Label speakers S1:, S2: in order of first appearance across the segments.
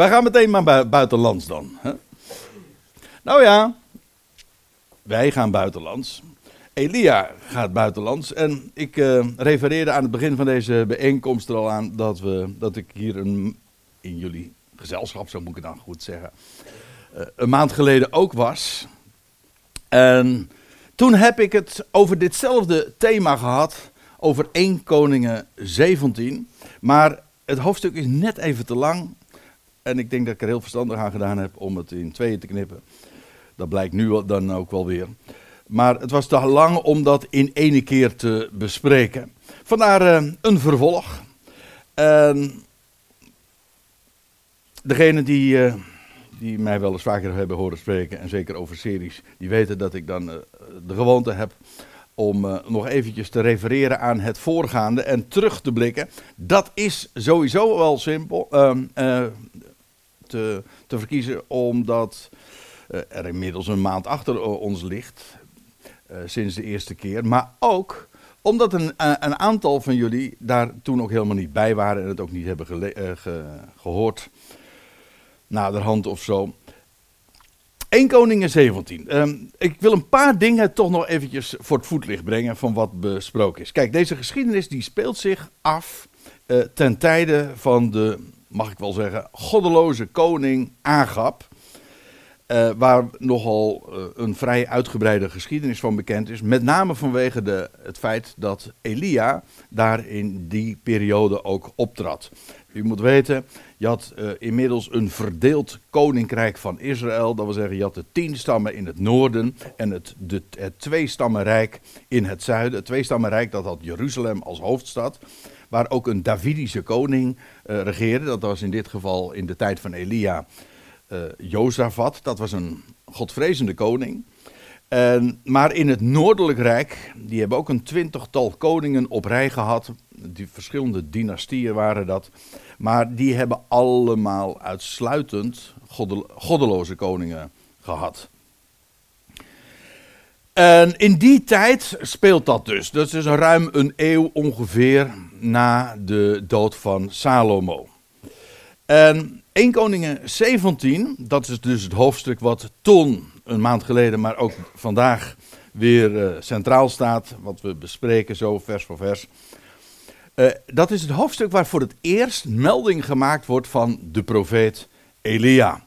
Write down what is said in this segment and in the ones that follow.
S1: Wij gaan meteen maar bui- buitenlands dan. Hè? Nou ja, wij gaan buitenlands. Elia gaat buitenlands. En ik eh, refereerde aan het begin van deze bijeenkomst er al aan dat, we, dat ik hier een, in jullie gezelschap, zo moet ik dan goed zeggen, eh, een maand geleden ook was. En toen heb ik het over ditzelfde thema gehad, over 1 Koningen 17. Maar het hoofdstuk is net even te lang. En ik denk dat ik er heel verstandig aan gedaan heb om het in tweeën te knippen. Dat blijkt nu dan ook wel weer. Maar het was te lang om dat in ene keer te bespreken. Vandaar eh, een vervolg. En degene die, eh, die mij wel eens vaker hebben horen spreken, en zeker over series, die weten dat ik dan eh, de gewoonte heb om nog eventjes te refereren aan het voorgaande en terug te blikken. Dat is sowieso wel simpel eh, te, te verkiezen, omdat eh, er inmiddels een maand achter eh, ons ligt, eh, sinds de eerste keer. Maar ook omdat een, een aantal van jullie daar toen ook helemaal niet bij waren en het ook niet hebben ge- gehoord, naderhand of zo. 1 Koningen 17. Ehm, ik wil een paar dingen toch nog eventjes voor het voetlicht brengen van wat besproken is. Kijk, deze geschiedenis die speelt zich af ten tijde van de, mag ik wel zeggen, goddeloze koning Agab. Eh, waar nogal eh, een vrij uitgebreide geschiedenis van bekend is. Met name vanwege de, het feit dat Elia daar in die periode ook optrad. U moet weten, je had eh, inmiddels een verdeeld koninkrijk van Israël. Dat wil zeggen, je had de tien stammen in het noorden en het, de, het tweestammenrijk in het zuiden. Het tweestammenrijk dat had Jeruzalem als hoofdstad. Waar ook een Davidische koning eh, regeerde. Dat was in dit geval in de tijd van Elia Jozafat. Dat was een godvrezende koning. Maar in het Noordelijk Rijk, die hebben ook een twintigtal koningen op rij gehad. Die verschillende dynastieën waren dat. Maar die hebben allemaal uitsluitend goddel- goddeloze koningen gehad. En in die tijd speelt dat dus. Dat is ruim een eeuw ongeveer na de dood van Salomo. En 1 Koningen 17, dat is dus het hoofdstuk wat toen, een maand geleden, maar ook vandaag weer eh, centraal staat. Wat we bespreken zo vers voor vers. Eh, dat is het hoofdstuk waar voor het eerst melding gemaakt wordt van de profeet Elia.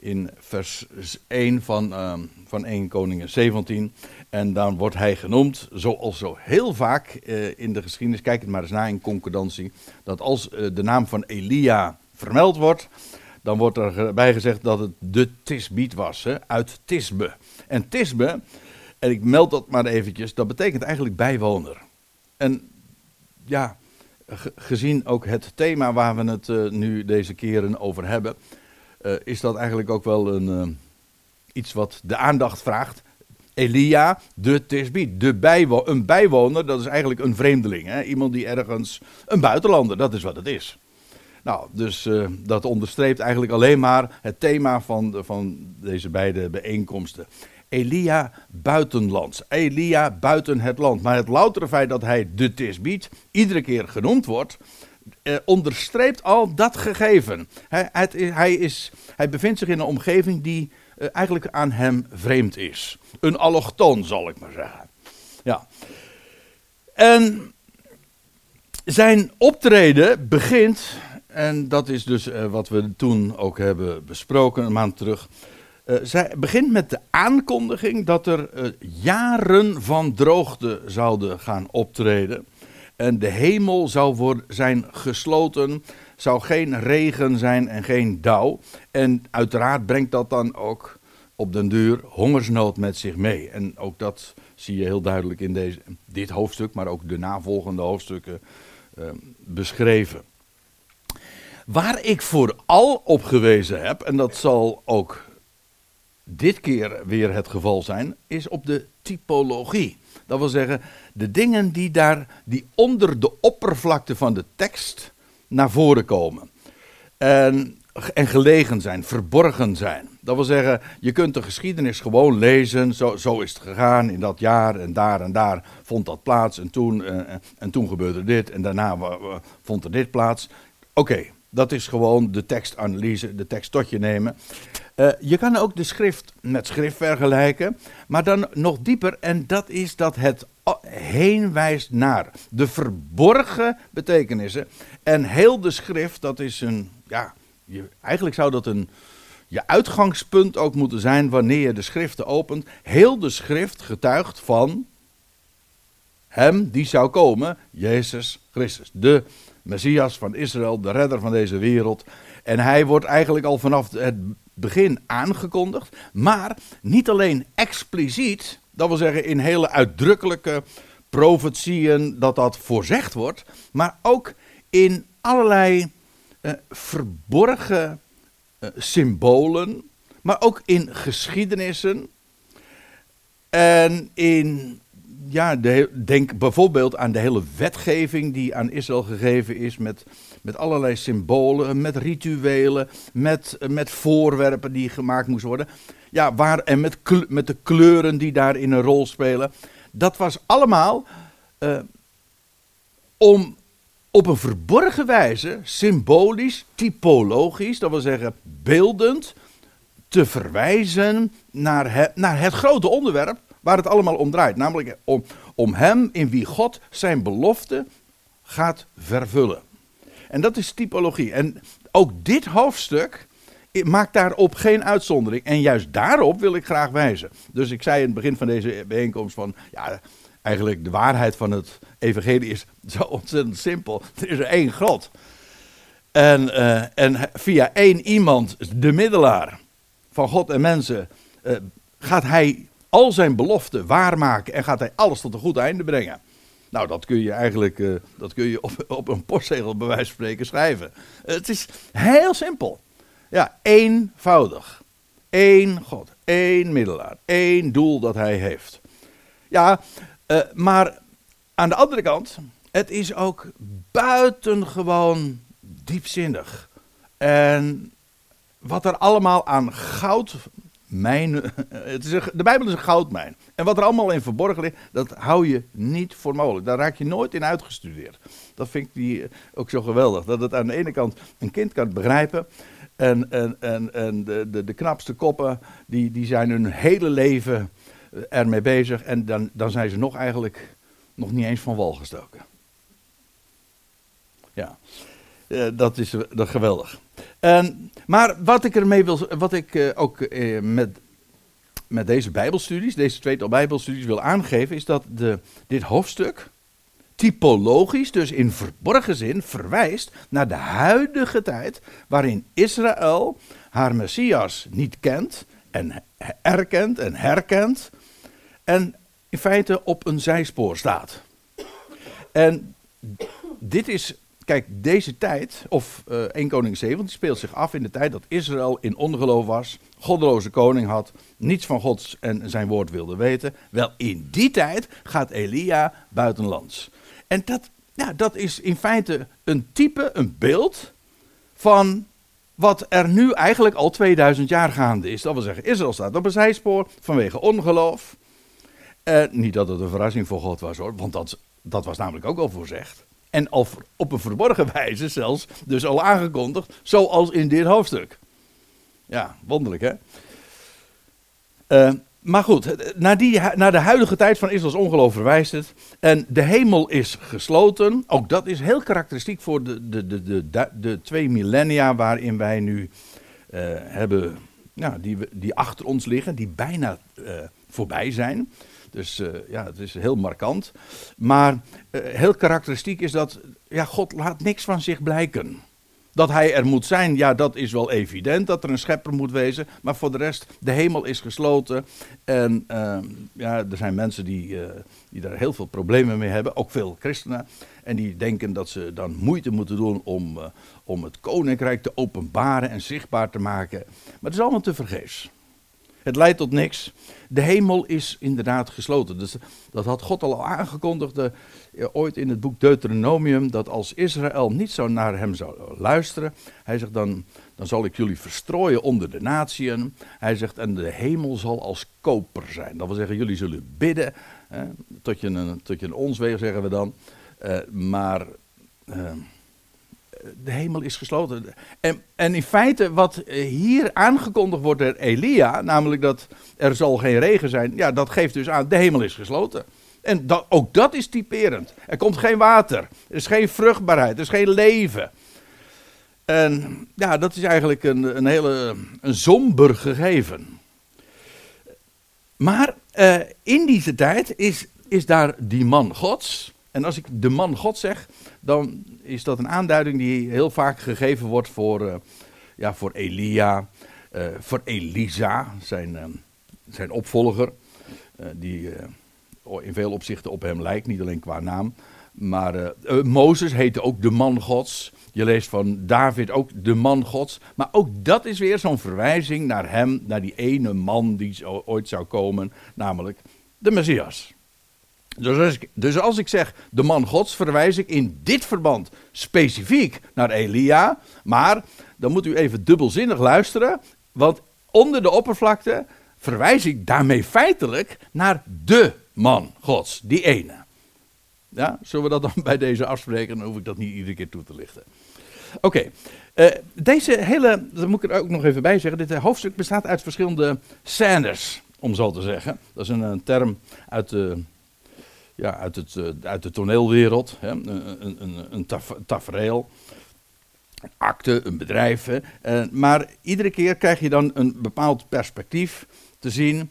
S1: In vers 1 van, ehm, van 1 Koningen 17. En dan wordt hij genoemd, zoals zo heel vaak eh, in de geschiedenis, kijk het maar eens na in concordantie, dat als eh, de naam van Elia vermeld wordt, dan wordt erbij gezegd dat het de Tisbiet was, hè, uit Tisbe. En Tisbe, en ik meld dat maar eventjes, dat betekent eigenlijk bijwoner. En ja, ge- gezien ook het thema waar we het eh, nu deze keren over hebben, eh, is dat eigenlijk ook wel een, eh, iets wat de aandacht vraagt. Elia, de Tisbiet, de bijwo een bijwoner, dat is eigenlijk een vreemdeling. Hè? Iemand die ergens, een buitenlander, dat is wat het is. Nou, dus eh, dat onderstreept eigenlijk alleen maar het thema van, van deze beide bijeenkomsten. Elia buitenlands. Elia buiten het land. Maar het loutere feit dat hij de Tisbiet iedere keer genoemd wordt, eh, onderstreept al dat gegeven. Hij, hij, is, hij bevindt zich in een omgeving die eh, eigenlijk aan hem vreemd is. Een allochtoon, zal ik maar zeggen. Ja. En zijn optreden begint, en dat is dus eh, wat we toen ook hebben besproken, een maand terug. eh, zij begint met de aankondiging dat er eh, jaren van droogte zouden gaan optreden. En de hemel zou zijn gesloten, zou geen regen zijn en geen dauw. En uiteraard brengt dat dan ook op den duur hongersnood met zich mee. En ook dat zie je heel duidelijk in deze, dit hoofdstuk, maar ook de navolgende hoofdstukken eh, beschreven. Waar ik vooral op gewezen heb, en dat zal ook dit keer weer het geval zijn, is op de typologie. Dat wil zeggen, de dingen die daar, die onder de oppervlakte van de tekst naar voren komen. En, en gelegen zijn, verborgen zijn. Dat wil zeggen, je kunt de geschiedenis gewoon lezen. Zo, zo is het gegaan in dat jaar en daar en daar vond dat plaats. En toen, eh, en toen gebeurde dit en daarna vond er dit plaats. Oké, Dat is gewoon de tekstanalyse, de tekst tot je nemen. Uh, je kan ook de schrift met schrift vergelijken, maar dan nog dieper. En dat is dat het heen wijst naar de verborgen betekenissen. En heel de schrift, dat is een, ja, je, eigenlijk zou dat een, je uitgangspunt ook moeten zijn wanneer je de schriften opent. Heel de schrift getuigt van hem die zou komen, Jezus Christus. De Messias van Israël, de redder van deze wereld. En hij wordt eigenlijk al vanaf het begin aangekondigd. Maar niet alleen expliciet, dat wil zeggen in hele uitdrukkelijke profetieën dat dat voorzegd wordt. Maar ook in allerlei uh, verborgen uh, symbolen. Maar ook in geschiedenissen. En in ja, denk bijvoorbeeld aan de hele wetgeving die aan Israël gegeven is met, met allerlei symbolen, met rituelen, met, met voorwerpen die gemaakt moesten worden. Ja, waar, en met, met de kleuren die daarin een rol spelen. Dat was allemaal uh, om op een verborgen wijze, symbolisch, typologisch, dat wil zeggen beeldend, te verwijzen naar naar het grote onderwerp Waar het allemaal om draait. Namelijk om, om hem in wie God zijn belofte gaat vervullen. En dat is typologie. En ook dit hoofdstuk maakt daarop geen uitzondering. En juist daarop wil ik graag wijzen. Dus ik zei in het begin van deze bijeenkomst van, ja, eigenlijk de waarheid van het evangelie is zo ontzettend simpel. Er is er één God. En, uh, en via één iemand, de middelaar van God en mensen, gaat hij al zijn beloften waarmaken en gaat hij alles tot een goed einde brengen. Nou, dat kun je eigenlijk uh, dat kun je op, op een postzegel bij wijze van spreken schrijven. het is heel simpel. Ja, eenvoudig. Eén God, één middelaar, één doel dat hij heeft. Ja, uh, maar aan de andere kant, het is ook buitengewoon diepzinnig. En wat er allemaal aan goud mijn, het is de Bijbel is een goudmijn. En wat er allemaal in verborgen ligt, dat hou je niet voor mogelijk. Daar raak je nooit in uitgestudeerd. Dat vind ik die ook zo geweldig. Dat het aan de ene kant een kind kan begrijpen. En, en, en, en de, de, de knapste koppen, die, die zijn hun hele leven ermee bezig. En dan, dan zijn ze nog eigenlijk nog niet eens van wal gestoken. Ja, eh, dat is dat geweldig. Maar wat ik ermee wil, wat ik uh, ook met, met deze Bijbelstudies, deze tweetal Bijbelstudies wil aangeven, is dat de, dit hoofdstuk typologisch, dus in verborgen zin, verwijst naar de huidige tijd waarin Israël haar Messias niet kent en erkent en herkent en in feite op een zijspoor staat. En dit is kijk, deze tijd, of uh, 1 Koning 7, die speelt zich af in de tijd dat Israël in ongeloof was, goddeloze koning had, niets van God en zijn woord wilde weten. Wel, in die tijd gaat Elia buitenlands. En dat, ja, dat is in feite een type, een beeld van wat er nu eigenlijk al 2000 jaar gaande is. Dat wil zeggen, Israël staat op een zijspoor vanwege ongeloof. Uh, niet dat het een verrassing voor God was hoor, want dat, dat was namelijk ook al voorzegd. En op een verborgen wijze zelfs, dus al aangekondigd, zoals in dit hoofdstuk. Ja, wonderlijk hè. Uh, maar goed, naar, die, de huidige tijd van Israëls ongeloof verwijst het. En de hemel is gesloten. Ook dat is heel karakteristiek voor de, de, de, de, de, twee millennia waarin wij nu uh, hebben, nou, die, die achter ons liggen, die bijna voorbij zijn. Dus uh, ja, het is heel markant. Maar uh, heel karakteristiek is dat ja, God laat niks van zich blijken. Dat hij er moet zijn, ja, dat is wel evident, dat er een schepper moet wezen. Maar voor de rest, de hemel is gesloten. En uh, ja, er zijn mensen die, die daar heel veel problemen mee hebben, ook veel christenen. En die denken dat ze dan moeite moeten doen om, om het koninkrijk te openbaren en zichtbaar te maken. Maar het is allemaal te vergeefs. Het leidt tot niks. De hemel is inderdaad gesloten. Dus dat had God al aangekondigd uh, ooit in het boek Deuteronomium. Dat als Israël niet zo naar hem zou luisteren. Hij zegt dan, dan zal ik jullie verstrooien onder de natieën. Hij zegt en de hemel zal als koper zijn. Dat wil zeggen jullie zullen bidden. tot, je een, tot je een ons zeggen we dan. Uh, maar... Uh, de hemel is gesloten. En, en in feite, wat hier aangekondigd wordt door Elia, namelijk dat er zal geen regen zijn, ja, dat geeft dus aan, de hemel is gesloten. En dat, ook dat is typerend. Er komt geen water, er is geen vruchtbaarheid, er is geen leven. En ja, dat is eigenlijk een, een hele een somber gegeven. Maar uh, in deze tijd is, is daar die man Gods. En als ik de man God zeg, dan is dat een aanduiding die heel vaak gegeven wordt voor, uh, ja, voor Elia, uh, voor Elisa, zijn, zijn opvolger. die in veel opzichten op hem lijkt, niet alleen qua naam. Maar Mozes heette ook de man Gods. Je leest van David ook de man Gods. Maar ook dat is weer zo'n verwijzing naar hem, naar die ene man die ooit zou komen, namelijk de Messias. Dus als, ik, dus als ik zeg de man Gods, verwijs ik in dit verband specifiek naar Elia. Maar dan moet u even dubbelzinnig luisteren, want onder de oppervlakte verwijs ik daarmee feitelijk naar de man Gods, die ene. Ja, zullen we dat dan bij deze afspreken? Dan hoef ik dat niet iedere keer toe te lichten. Oké, eh, deze hele, dat moet ik er ook nog even bij zeggen, dit hoofdstuk bestaat uit verschillende scènes, om zo te zeggen. Dat is een, een term uit de, ja, uit, het, uh, uit de toneelwereld, hè? een, een, een, een taf, tafereel, een acte, een bedrijf. Hè? Uh, maar iedere keer krijg je dan een bepaald perspectief te zien.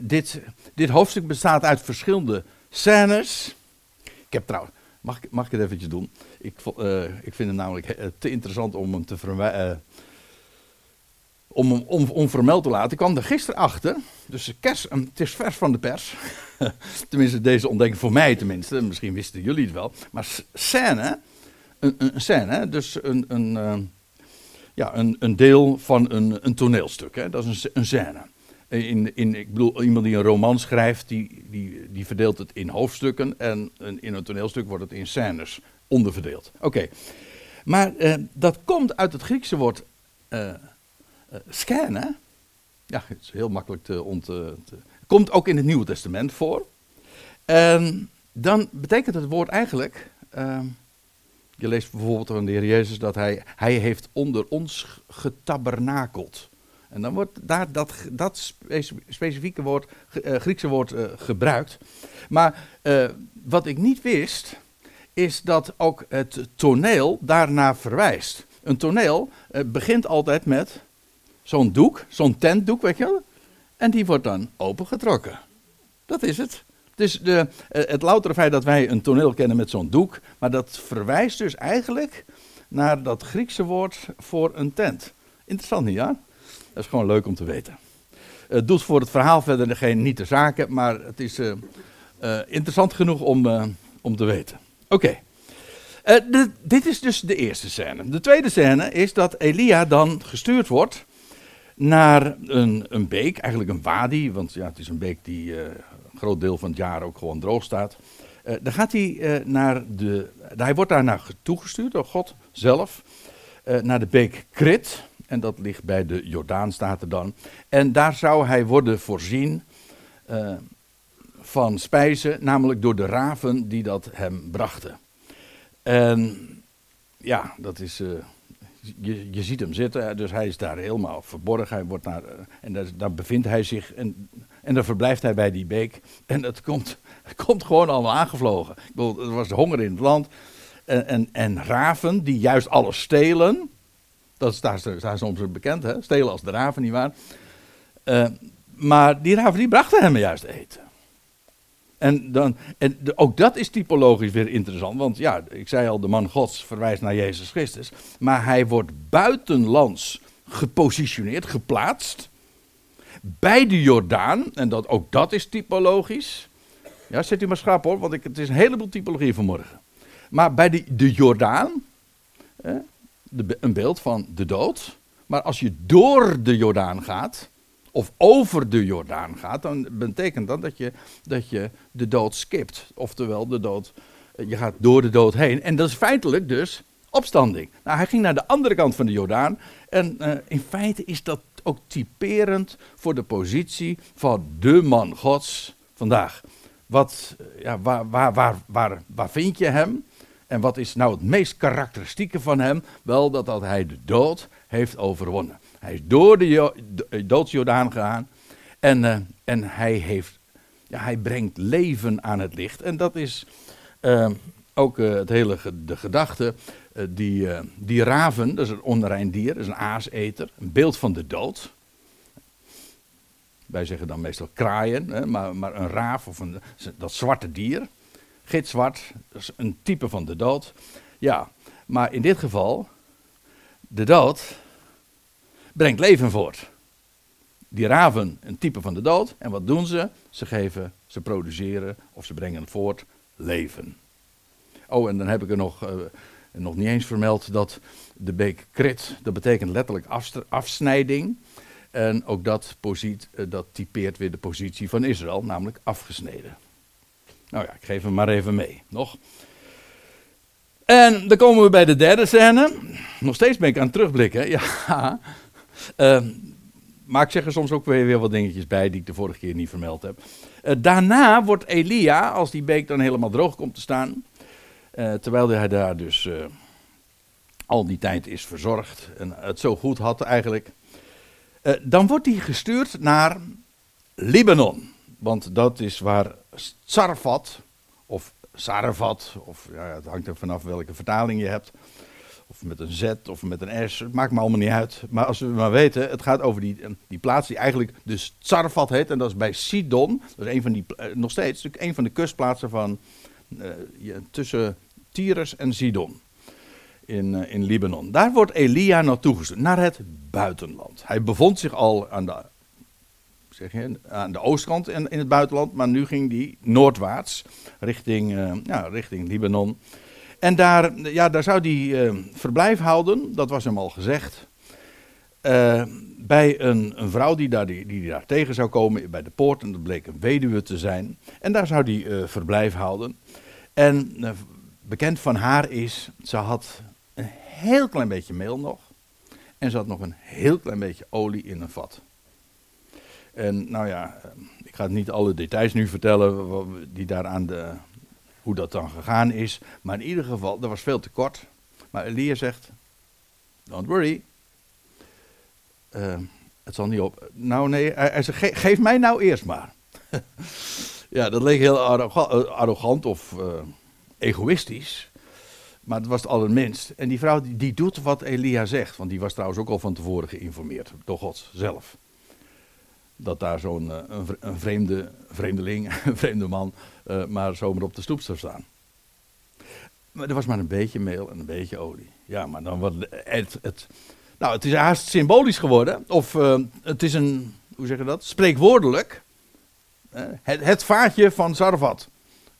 S1: dit, dit hoofdstuk bestaat uit verschillende scènes. Ik heb trouwens, mag, mag ik het eventjes doen? Ik, ik vind het namelijk eh, te interessant om hem te uh, om hem onvermeld te laten. Kwam er gisteren achter. Dus kerst, het is vers van de pers. tenminste, deze ontdekking voor mij tenminste. Misschien wisten jullie het wel. Maar scène, een, een scène, dus een, een, ja, een, een deel van een, een toneelstuk. Hè? Dat is een, een scène. In, in, ik bedoel, iemand die een roman schrijft, die, die, die verdeelt het in hoofdstukken. En in een toneelstuk wordt het in scènes onderverdeeld. Oké. Maar uh, dat komt uit het Griekse woord uh, scannen. Ja, het is heel makkelijk te ont. komt ook in het Nieuwe Testament voor. En dan betekent het woord eigenlijk. Ehm, je leest bijvoorbeeld van de Heer Jezus dat hij, hij heeft onder ons getabernakeld. En dan wordt daar dat, dat specifieke woord, uh, Griekse woord uh, gebruikt. Maar wat ik niet wist, is dat ook het toneel daarna verwijst. Een toneel begint altijd met zo'n doek, zo'n tentdoek, weet je wel. En die wordt dan opengetrokken. Dat is het. Dus de, het loutere feit dat wij een toneel kennen met zo'n doek, maar dat verwijst dus eigenlijk naar dat Griekse woord voor een tent. Interessant niet, ja? Dat is gewoon leuk om te weten. Het doet voor het verhaal verder geen niet de zaken, maar het is uh, uh, interessant genoeg om, om te weten. Oké. Dit is dus de eerste scène. De tweede scène is dat Elia dan gestuurd wordt naar een, een beek, eigenlijk een wadi, want ja, het is een beek die een groot deel van het jaar ook gewoon droog staat. dan gaat hij naar de, hij wordt daar naar toegestuurd door God zelf, naar de beek Krit. En dat ligt bij de Jordaan, staat er dan. En daar zou hij worden voorzien uh, van spijzen, namelijk door de raven die dat hem brachten. En ja, dat is. Je, je, ziet hem zitten, dus hij is daar helemaal verborgen. Hij wordt daar, uh, en daar, daar, bevindt hij zich. En, en dan verblijft hij bij die beek. En het komt, komt gewoon allemaal aangevlogen. Ik bedoel, er was honger in het land. En, en, en raven die juist alles stelen. Dat is daar, daar soms bekend, hè? stelen als de raven, nietwaar? Uh, maar die raven die brachten hem juist eten. En, dan, en ook dat is typologisch weer interessant, want ja, ik zei al, de man Gods verwijst naar Jezus Christus. Maar hij wordt buitenlands gepositioneerd, geplaatst, bij de Jordaan. En dat, ook dat is typologisch. Ja, zet u maar schrap hoor, want ik, het is een heleboel typologie vanmorgen. Maar bij de, de Jordaan, een beeld van de dood. Maar als je door de Jordaan gaat, of over de Jordaan gaat, dan betekent dat dat je, dat je de dood skipt. Oftewel, de dood, eh, je gaat door de dood heen. En dat is feitelijk dus opstanding. Nou, hij ging naar de andere kant van de Jordaan. En uh, in feite is dat ook typerend voor de positie van de man Gods vandaag. Wat, ja, waar, waar, waar, waar, waar vind je hem? En wat is nou het meest karakteristieke van hem? Wel dat, dat hij de dood heeft overwonnen. Hij is door de, de doodsjordaan gegaan. En, uh, en hij, heeft, ja, hij brengt leven aan het licht. En dat is uh, ook uh, het hele de gedachte. die, die raven, dat is een onrein dier, dat is een aaseter. Een beeld van de dood. Wij zeggen dan meestal kraaien, hè, maar, maar een raaf of een, dat zwarte dier. Gitzwart, dat is een type van de dood. Ja, maar in dit geval, de dood brengt leven voort. Die raven, een type van de dood. En wat doen ze? Ze geven, ze produceren of ze brengen voort leven. Oh, en dan heb ik er nog, uh, nog niet eens vermeld dat de beek krit, dat betekent letterlijk afsnijding. En ook dat, posiet, uh, dat typeert weer de positie van Israël, namelijk afgesneden. Nou ja, ik geef hem maar even mee. Nog. En dan komen we bij de derde scène. Nog steeds ben ik aan het terugblikken. Ja. Uh, maar ik zeg er soms ook weer, weer wat dingetjes bij die ik de vorige keer niet vermeld heb. Uh, daarna wordt Elia, als die beek dan helemaal droog komt te staan. Uh, terwijl hij daar dus uh, al die tijd is verzorgd. En het zo goed had eigenlijk. dan wordt hij gestuurd naar Libanon. Want dat is waar Sarfat, of Sarfat, of ja, het hangt er vanaf welke vertaling je hebt. Of met een Z of met een S, het maakt me allemaal niet uit. Maar als we maar weten, het gaat over die, die plaats die eigenlijk dus Sarfat heet. En dat is bij Sidon. Dat is een van die, eh, nog steeds een van de kustplaatsen van, uh, tussen Tyrus en Sidon. In, uh, in Libanon. Daar wordt Elia naartoe gestuurd, naar het buitenland. Hij bevond zich al aan de zeg je, aan de oostkant in, in het buitenland, maar nu ging die noordwaarts, richting, richting Libanon. En daar, ja, daar zou hij uh, verblijf houden, dat was hem al gezegd. Uh, bij een, een, vrouw die daar, die, die daar tegen zou komen bij de poort, en dat bleek een weduwe te zijn. En daar zou hij verblijf houden. En bekend van haar is, ze had een heel klein beetje meel nog. En ze had nog een heel klein beetje olie in een vat. En nou ja, eh, ik ga niet alle details nu vertellen die daar aan de, hoe dat dan gegaan is. Maar in ieder geval, er was veel te kort. Maar Elia zegt, don't worry. Uh, het zal niet op. Nou nee, hij, zegt, geef mij nou eerst maar. ja, dat leek heel arrogant of uh, egoïstisch. Maar het was het allerminst. En die vrouw die doet wat Elia zegt. Want die was trouwens ook al van tevoren geïnformeerd door God zelf dat daar zo'n eh, een, vreemde vreemdeling, een vreemde man, uh, maar zomaar op de stoep zou staan. Maar er was maar een beetje meel en een beetje olie. Ja, maar dan wordt het, nou, het is haast symbolisch geworden. Of uh, het is een, hoe zeg je dat? Spreekwoordelijk. Het, vaatje van Sarvat.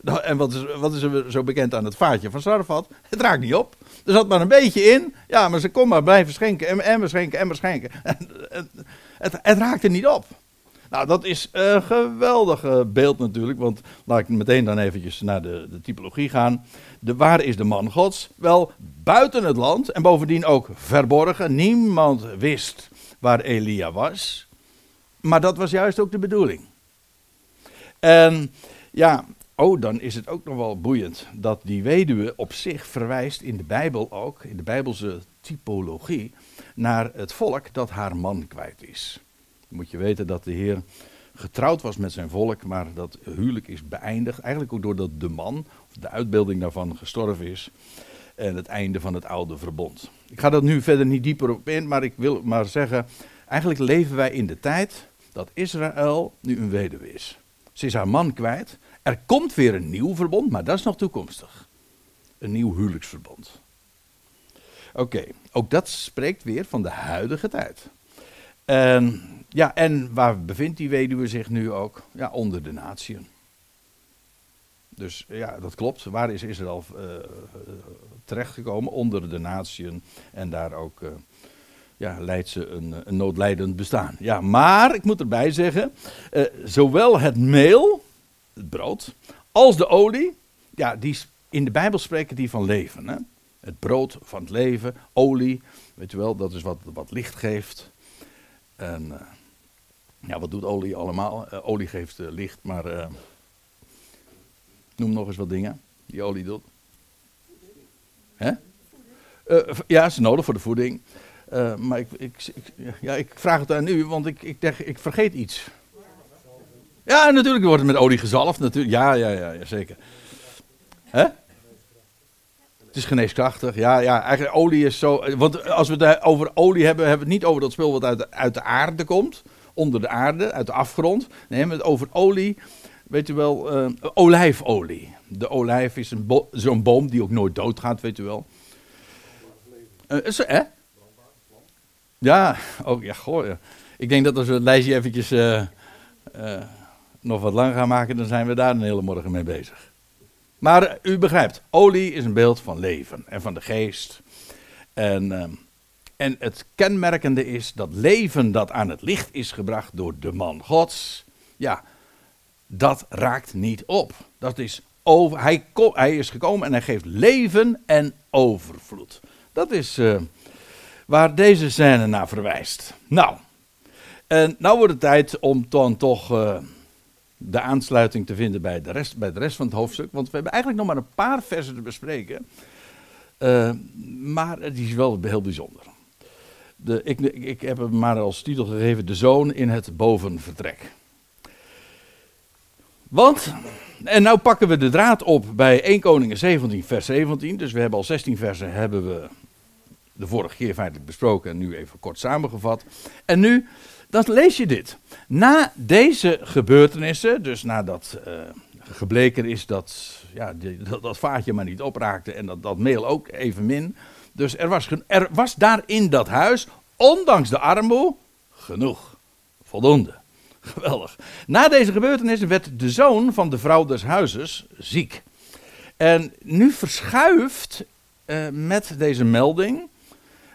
S1: Nou, en wat is, wat is er zo bekend aan het vaatje van Sarvat? Het raakt niet op. Er zat maar een beetje in. Ja, maar ze kon maar blijven schenken en, en schenken en schenken. het, het, het raakte niet op. Nou, dat is een geweldig beeld natuurlijk, want laat ik meteen dan eventjes naar de, de typologie gaan. De, waar is de man gods? Wel, buiten het land en bovendien ook verborgen. Niemand wist waar Elia was, maar dat was juist ook de bedoeling. En ja, oh, dan is het ook nog wel boeiend dat die weduwe op zich verwijst in de Bijbel ook, in de Bijbelse typologie, naar het volk dat haar man kwijt is moet je weten dat de Heer getrouwd was met zijn volk, maar dat huwelijk is beëindigd. Eigenlijk ook doordat de man, of de uitbeelding daarvan, gestorven is. En het einde van het oude verbond. Ik ga dat nu verder niet dieper op in, maar ik wil maar zeggen. Eigenlijk leven wij in de tijd dat Israël nu een weduwe is. Ze is haar man kwijt. Er komt weer een nieuw verbond, maar dat is nog toekomstig. Een nieuw huwelijksverbond. Oké, ook dat spreekt weer van de huidige tijd. En ja, en waar bevindt die weduwe zich nu ook? Ja, onder de natieën. Dus ja, dat klopt. Waar is Israël uh, terechtgekomen? Onder de natieën. En daar ook uh, ja, leidt ze een, een, noodlijdend bestaan. Ja, maar ik moet erbij zeggen: zowel het meel, het brood, als de olie, ja, die, in de Bijbel spreken die van leven. Hè? Het brood van het leven, olie, weet je wel, dat is wat, wat licht geeft. En ja, wat doet olie allemaal? Uh, olie geeft uh, licht, maar uh, noem nog eens wat dingen die olie doet. Hè? Ja, is nodig voor de voeding. Maar ik, ik, ja, ik vraag het aan u, want ik, ik, denk, ik vergeet iets. Ja, natuurlijk wordt het met olie gezalfd. Natuurlijk. Ja, ja, ja, ja, zeker. Hè? Het is geneeskrachtig. Ja, ja, eigenlijk olie is zo. Want als we het over olie hebben, hebben we het niet over dat spul wat uit uit de aarde komt. Onder de aarde, uit de afgrond. Nee, het over olie. Weet u wel, uh, olijfolie. De olijf is bo zo'n boom die ook nooit doodgaat, weet u wel. Uh, is, hè? Ja, oh, ja, goh. Ik denk dat als we het lijstje eventjes uh, nog wat lang gaan maken, dan zijn we daar een hele morgen mee bezig. Maar u begrijpt, olie is een beeld van leven en van de geest. En, uh, en het kenmerkende is dat leven dat aan het licht is gebracht door de man Gods, ja, dat raakt niet op. Dat is over, hij, hij is gekomen en hij geeft leven en overvloed. Dat is uh, waar deze scène naar verwijst. Nou, en nou wordt het tijd om dan toch uh, de aansluiting te vinden bij de, rest, bij rest van het hoofdstuk. Want we hebben eigenlijk nog maar een paar versen te bespreken. Uh, maar het is wel heel bijzonder. De, ik, ik heb hem maar als titel gegeven: De zoon in het bovenvertrek. Want, en nou pakken we de draad op bij 1 Koningen 17, vers 17. Dus we hebben al 16 versen hebben we de vorige keer feitelijk besproken en nu even kort samengevat. En nu, dan lees je dit. Na deze gebeurtenissen, dus nadat uh, gebleken is dat, ja, dat, dat vaatje maar niet opraakte en dat, dat meel ook evenmin. Dus er was, er was daar in dat huis, ondanks de armoede, genoeg. Voldoende. Geweldig. Na deze gebeurtenissen werd de zoon van de vrouw des huizes ziek. En nu verschuift uh, met deze melding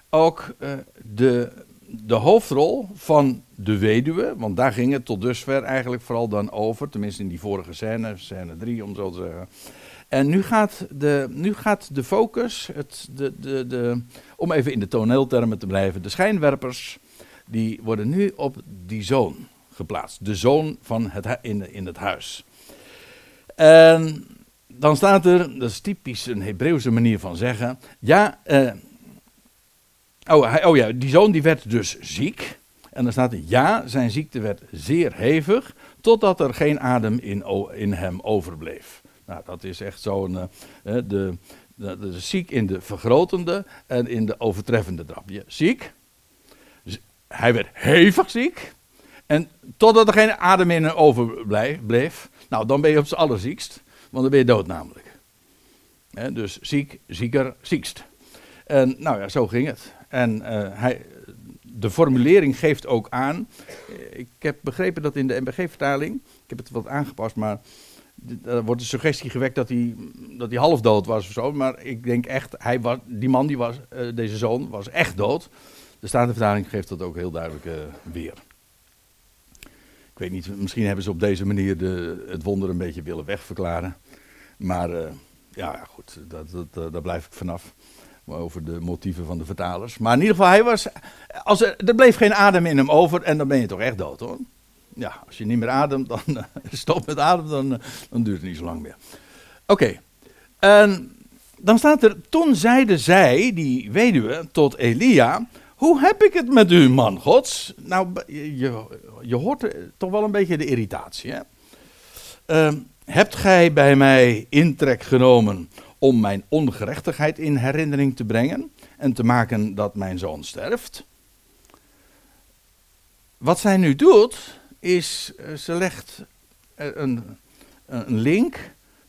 S1: ook uh, de, de hoofdrol van de weduwe, want daar ging het tot dusver eigenlijk vooral dan over, tenminste in die vorige scène, scène 3 om zo te zeggen. En nu gaat de, nu gaat de focus, het, de, de, de, om even in de toneeltermen te blijven, de schijnwerpers, die worden nu op die zoon geplaatst. De zoon van het, in, in het huis. En dan staat er, dat is typisch een Hebreeuwse manier van zeggen, ja, eh, oh, hij, oh ja, die zoon die werd dus ziek. En dan staat er, ja, zijn ziekte werd zeer hevig, totdat er geen adem in, in hem overbleef. Nou, dat is echt zo'n, uh, de, ziek in de vergrotende en in de overtreffende drapje. Ziek, hij werd hevig ziek, en totdat er geen adem in overbleef, nou dan ben je op z'n allerziekst, want dan ben je dood namelijk. dus ziek, zieker, ziekst. En nou ja, zo ging het. En uh, hij, de formulering geeft ook aan. Eh, ik heb begrepen dat in de MBG-vertaling, ik heb het wat aangepast, maar er wordt de suggestie gewekt dat hij, dat hij half dood was of zo. Maar ik denk echt, hij was, die man, die was, uh, deze zoon, was echt dood. De Statenvertaling geeft dat ook heel duidelijk uh, weer. Ik weet niet, misschien hebben ze op deze manier de, het wonder een beetje willen wegverklaren. Maar uh, ja, goed, dat, dat, daar blijf ik vanaf. Over de motieven van de vertalers. Maar in ieder geval, hij was. Als er, er bleef geen adem in hem over en dan ben je toch echt dood hoor. Ja, als je niet meer ademt, dan uh, stop met adem, dan, dan duurt het niet zo lang meer. Oké. Okay. Dan staat er. Toen zeide zij, die weduwe, tot Elia. Hoe heb ik het met u, man gods? Nou, je, je hoort toch wel een beetje de irritatie. Hè? Uh, hebt gij bij mij intrek genomen om mijn ongerechtigheid in herinnering te brengen en te maken dat mijn zoon sterft? Wat zij nu doet, is eh, ze legt een, een link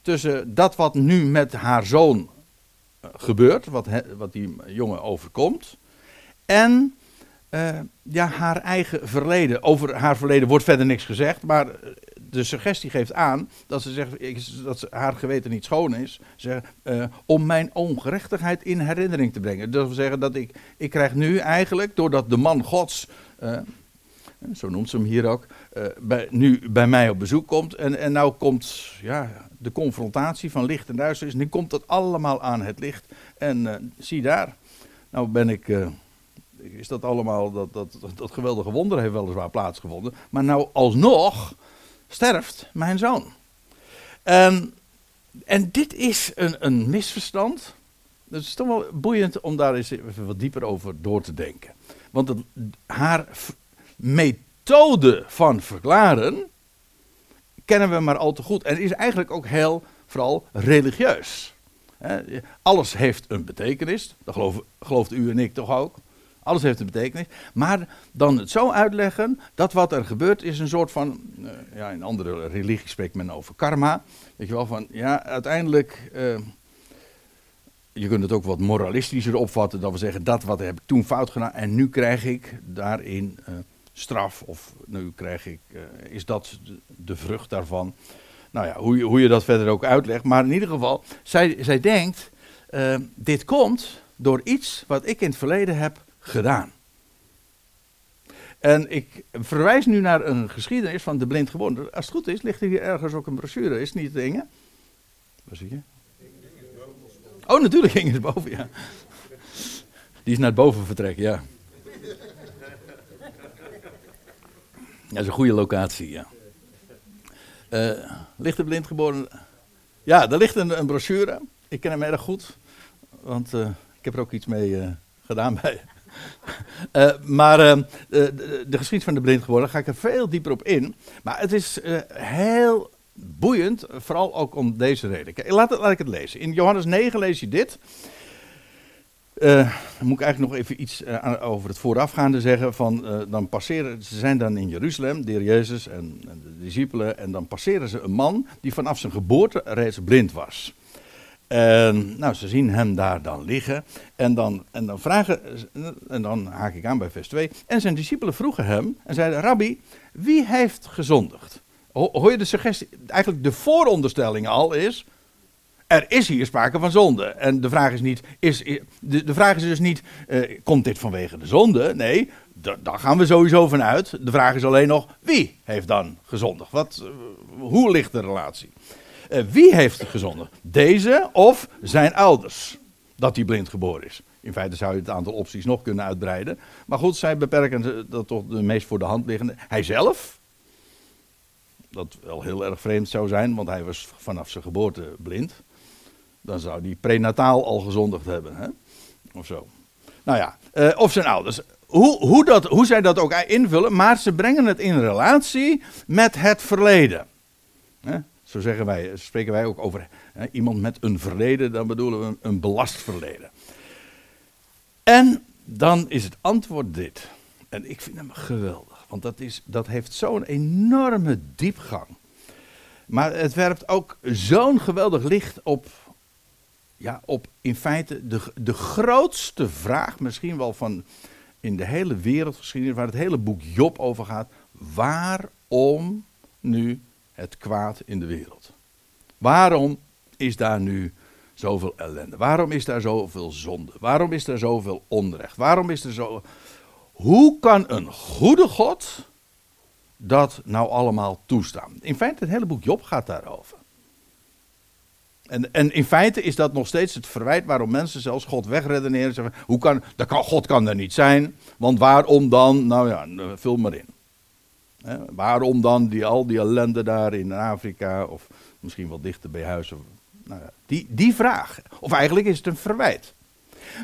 S1: tussen dat wat nu met haar zoon eh, gebeurt, wat, wat die jongen overkomt, en ja, haar eigen verleden. Over haar verleden wordt verder niks gezegd, maar de suggestie geeft aan dat ze zegt dat haar geweten niet schoon is. Zeg, om mijn ongerechtigheid in herinnering te brengen. Dat wil zeggen dat ik, ik krijg nu eigenlijk, doordat de man Gods, zo noemt ze hem hier ook, bij, nu bij mij op bezoek komt. En, en nou komt ja, de confrontatie van licht en duisternis. Nu komt dat allemaal aan het licht. En zie daar, nou ben ik is dat allemaal, dat, dat, dat, geweldige wonder heeft weliswaar plaatsgevonden. Maar nou alsnog sterft mijn zoon. En, en dit is een, een misverstand het is toch wel boeiend om daar eens even wat dieper over door te denken. Want het, haar methode van verklaren kennen we maar al te goed. En is eigenlijk ook heel, vooral religieus. Alles heeft een betekenis, dat geloof, gelooft u en ik toch ook. Alles heeft een betekenis. Maar dan het zo uitleggen dat wat er gebeurt is een soort van. Uh, ja, in andere religies spreekt men over karma. Weet je wel, van ja, uiteindelijk. Uh, je kunt het ook wat moralistischer opvatten. Dat we zeggen dat wat heb ik toen fout gedaan. En nu krijg ik daarin uh, straf. Of nu krijg ik. is dat de, vrucht daarvan. Nou ja, hoe je, hoe je dat verder ook uitlegt. Maar in ieder geval, zij, zij denkt. dit komt door iets wat ik in het verleden heb gedaan. En ik verwijs nu naar een geschiedenis van de blind geworden. Als het goed is, ligt er hier ergens ook een brochure. Is het niet dingen? Waar zie je? Oh, natuurlijk ging het boven, ja. Die is naar boven vertrek, ja. Dat is een goede locatie, ja. Uh, ligt er blind geboren? Ja, daar ligt een, een, brochure. Ik ken hem erg goed, want uh, ik heb er ook iets mee uh, gedaan bij. Maar de, de, geschiedenis van de blind geworden, ga ik er veel dieper op in. Maar het is heel boeiend, vooral ook om deze reden. Kijk, laat, laat, ik het lezen. In Johannes 9 lees je dit. Dan moet ik eigenlijk nog even iets over het voorafgaande zeggen. Van, dan passeren, ze zijn dan in Jeruzalem, de heer Jezus en, en de discipelen. En dan passeren ze een man die vanaf zijn geboorte reeds blind was. En nou, ze zien hem daar dan liggen. En dan, en dan vragen, en dan haak ik aan bij vers 2. En zijn discipelen vroegen hem en zeiden: Rabbi, wie heeft gezondigd? Hoor je de suggestie? Eigenlijk de vooronderstelling al is. Er is hier sprake van zonde. En de vraag is niet, is, de, de vraag is dus niet, uh, komt dit vanwege de zonde? Nee, daar gaan we sowieso vanuit. De vraag is alleen nog, wie heeft dan gezondigd? Wat, uh, hoe ligt de relatie? Uh, wie heeft gezondigd? Deze of zijn ouders? Dat hij blind geboren is. In feite zou je het aantal opties nog kunnen uitbreiden. Maar goed, zij beperken dat tot de meest voor de hand liggende. Hij zelf, dat wel heel erg vreemd zou zijn, want hij was vanaf zijn geboorte blind. Dan zou hij prenataal al gezondigd hebben, hè? of zo. Nou ja, uh, of zijn ouders. Hoe, hoe, dat, hoe zij dat ook invullen, maar ze brengen het in relatie met het verleden. Zo zeggen wij, spreken wij ook over hè, iemand met een verleden, dan bedoelen we een, een belast verleden. En dan is het antwoord dit. En ik vind hem geweldig, want dat, is, dat heeft zo'n enorme diepgang. Maar het werpt ook zo'n geweldig licht op, ja, op in feite de, de grootste vraag, misschien wel van in de hele wereldgeschiedenis, waar het hele boek Job over gaat. Waarom nu het kwaad in de wereld? Waarom is daar nu zoveel ellende? Waarom is daar zoveel zonde? Waarom is er zoveel onrecht? Waarom is er zo. Hoe kan een goede God dat nou allemaal toestaan? In feite, het hele boek Job gaat daarover. En, en, in feite is dat nog steeds het verwijt waarom mensen zelfs God wegredeneren. Zeggen, hoe kan, dat kan, God kan er niet zijn, want waarom dan? Nou ja, vul maar in. waarom dan die, al die ellende daar in Afrika of misschien wel dichter bij huis? Of, nou ja, die, die vraag. Of eigenlijk is het een verwijt.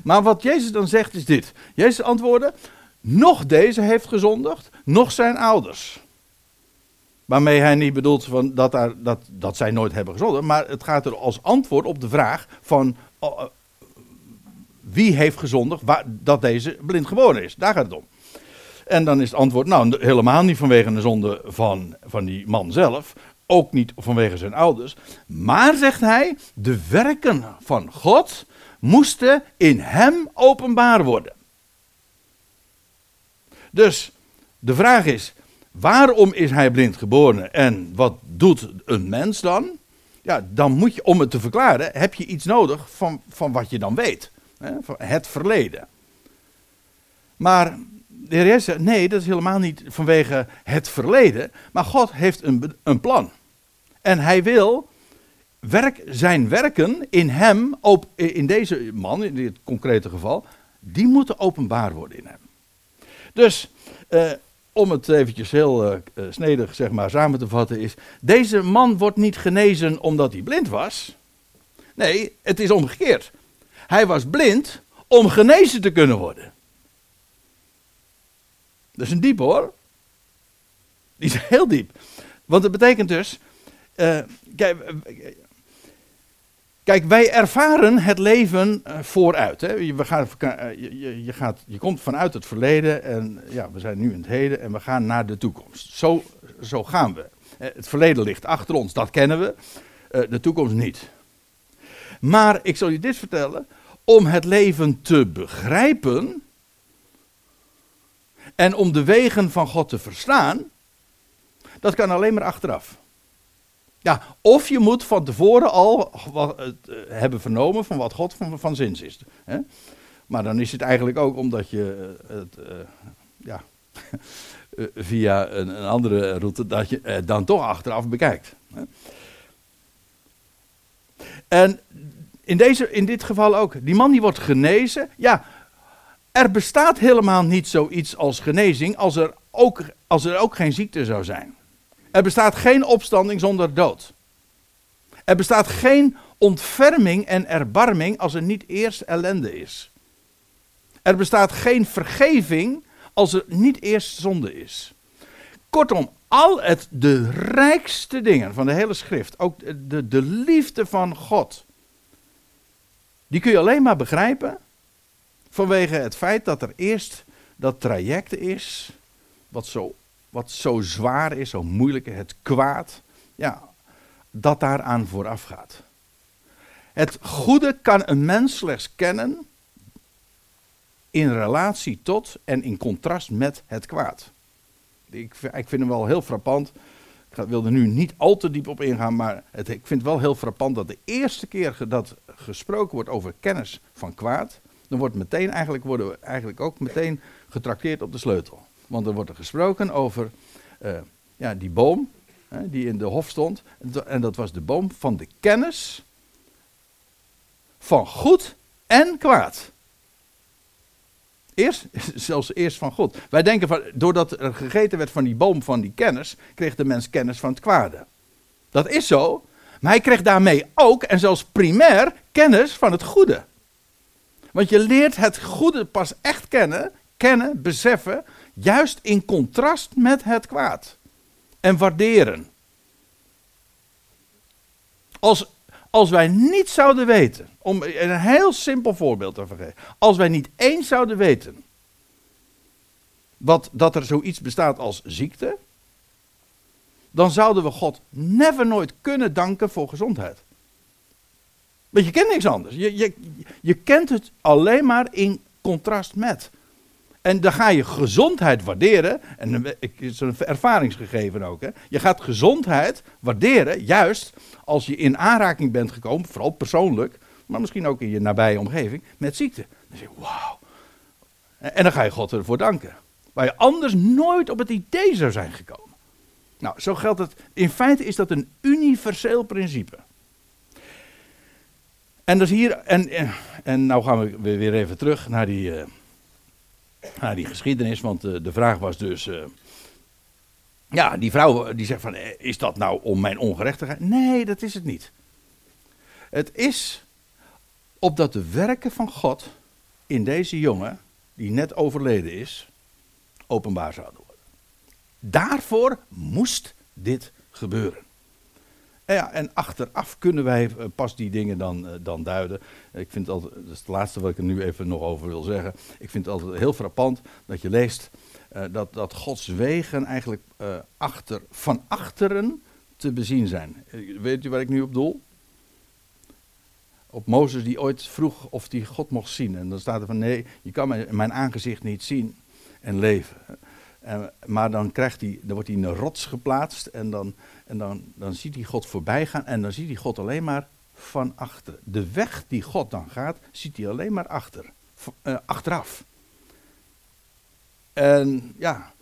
S1: Maar wat Jezus dan zegt is dit. Jezus antwoordde, nog deze heeft gezondigd, nog zijn ouders. Waarmee hij niet bedoelt van dat, daar, dat, dat zij nooit hebben gezondigd. Maar het gaat er als antwoord op de vraag van oh, uh, wie heeft gezondigd waar, dat deze blind geboren is. Daar gaat het om. En dan is het antwoord, nou helemaal niet vanwege de zonde van, van die man zelf. Ook niet vanwege zijn ouders. Maar, zegt hij, de werken van God moesten in hem openbaar worden. Dus de vraag is, waarom is hij blind geboren en wat doet een mens dan? Ja, dan moet je, om het te verklaren, heb je iets nodig van, van wat je dan weet. Hè, van het verleden. Maar de heer zegt, nee, dat is helemaal niet vanwege het verleden. Maar God heeft een, een plan. En hij wil werk, zijn werken in hem, op, in deze man, in dit concrete geval, die moeten openbaar worden in hem. Dus, eh, om het eventjes heel uh, snedig zeg maar, samen te vatten, is: deze man wordt niet genezen omdat hij blind was. Nee, het is omgekeerd. Hij was blind om genezen te kunnen worden. Dat is een diep hoor. Die is heel diep. Want het betekent dus. Uh, kijk, kijk, wij ervaren het leven uh, vooruit. Hè. Je, we gaan, uh, je, gaat, je komt vanuit het verleden en ja, we zijn nu in het heden en we gaan naar de toekomst. Zo, zo gaan we. Het verleden ligt achter ons, dat kennen we. de toekomst niet. Maar ik zal je dit vertellen. Om het leven te begrijpen. En om de wegen van God te verstaan. Dat kan alleen maar achteraf. Ja, of je moet van tevoren al wat, uh, hebben vernomen van wat God van, van zins is. Hè? Maar dan is het eigenlijk ook omdat je uh, het, ja, via een, een, andere route, dat je dan toch achteraf bekijkt. Hè? En in, deze, in dit geval ook. Die man die wordt genezen. Ja, er bestaat helemaal niet zoiets als genezing als er ook, als er ook geen ziekte zou zijn. Er bestaat geen opstanding zonder dood. Er bestaat geen ontferming en erbarming als er niet eerst ellende is. Er bestaat geen vergeving als er niet eerst zonde is. Kortom, al het, de rijkste dingen van de hele schrift, ook de, de liefde van God, die kun je alleen maar begrijpen vanwege het feit dat er eerst dat traject is, wat zo, wat zo zwaar is, zo moeilijk, het kwaad, ja, dat daaraan vooraf gaat. Het goede kan een mens slechts kennen in relatie tot en in contrast met het kwaad. Ik, ik vind hem wel heel frappant. Ik wil er nu niet al te diep op ingaan, maar het, ik vind het wel heel frappant dat de eerste keer dat gesproken wordt over kennis van kwaad, dan wordt meteen eigenlijk, worden we eigenlijk ook meteen getrakteerd op de sleutel. Want er wordt er gesproken over uh, ja, die boom hè, die in de hof stond. En dat was de boom van de kennis van goed en kwaad. Eerst, zelfs eerst van God. Wij denken van, doordat er gegeten werd van die boom van die kennis, kreeg de mens kennis van het kwade. Dat is zo, maar hij kreeg daarmee ook, en zelfs primair, kennis van het goede. Want je leert het goede pas echt kennen, kennen, beseffen, juist in contrast met het kwaad. En waarderen. Als, als wij niet zouden weten, om een heel simpel voorbeeld te geven. Als wij niet eens zouden weten wat, dat er zoiets bestaat als ziekte, dan zouden we God never nooit kunnen danken voor gezondheid. Want je kent niks anders. Je, je, je kent het alleen maar in contrast met. En dan ga je gezondheid waarderen. En het is een ervaringsgegeven ook. Hè. Je gaat gezondheid waarderen, juist als je in aanraking bent gekomen, vooral persoonlijk, maar misschien ook in je nabije omgeving, met ziekte. Dan zeg je, wauw. En dan ga je God ervoor danken. Waar je anders nooit op het idee zou zijn gekomen. Nou, zo geldt het. In feite is dat een universeel principe. En dus hier, en, en nou gaan we weer even terug naar die, uh, die geschiedenis, want uh, de vraag was dus, uh, ja, die vrouw die zegt van, is dat nou om mijn ongerechtigheid? Nee, dat is het niet. Het is opdat de werken van God in deze jongen, die net overleden is, openbaar zouden worden. Daarvoor moest dit gebeuren. En, ja, en achteraf kunnen wij eh, pas die dingen dan, eh, dan duiden. Ik vind het altijd, dat is het laatste wat ik er nu even nog over wil zeggen. Ik vind het altijd heel frappant dat je leest uh, dat, dat Gods wegen eigenlijk achter, van achteren te bezien zijn. Weet u waar ik nu op doel? Op Mozes die ooit vroeg of hij God mocht zien. En dan staat er van nee, je kan mijn aangezicht niet zien en leven. En, maar dan, krijgt hij, dan wordt hij in een rots geplaatst en, dan, en dan, dan ziet hij God voorbij gaan en dan ziet hij God alleen maar van achter. De weg die God dan gaat, ziet hij alleen maar achter, uh, achteraf. En ja,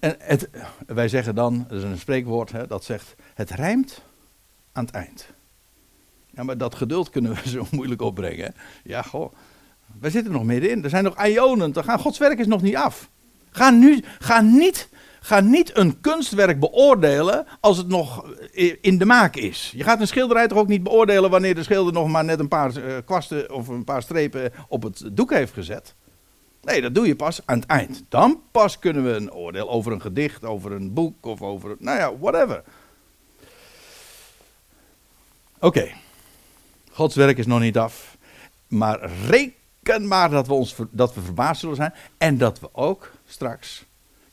S1: en het, wij zeggen dan, er is een spreekwoord hè, dat zegt, het rijmt aan het eind. Ja, maar dat geduld kunnen we zo moeilijk opbrengen. Ja, goh. We zitten nog middenin. Er zijn nog ionen. Gods werk is nog niet af. Ga, nu, ga niet ga niet een kunstwerk beoordelen als het nog in de maak is. Je gaat een schilderij toch ook niet beoordelen wanneer de schilder nog maar net een paar eh, kwasten of een paar strepen op het doek heeft gezet. Nee, dat doe je pas aan het eind. Dan pas kunnen we een oordeel over een gedicht, over een boek of over, nou ja, whatever. Oké, Gods werk is nog niet af. Maar reken maar dat we, ons, dat we verbaasd zullen zijn. En dat we ook straks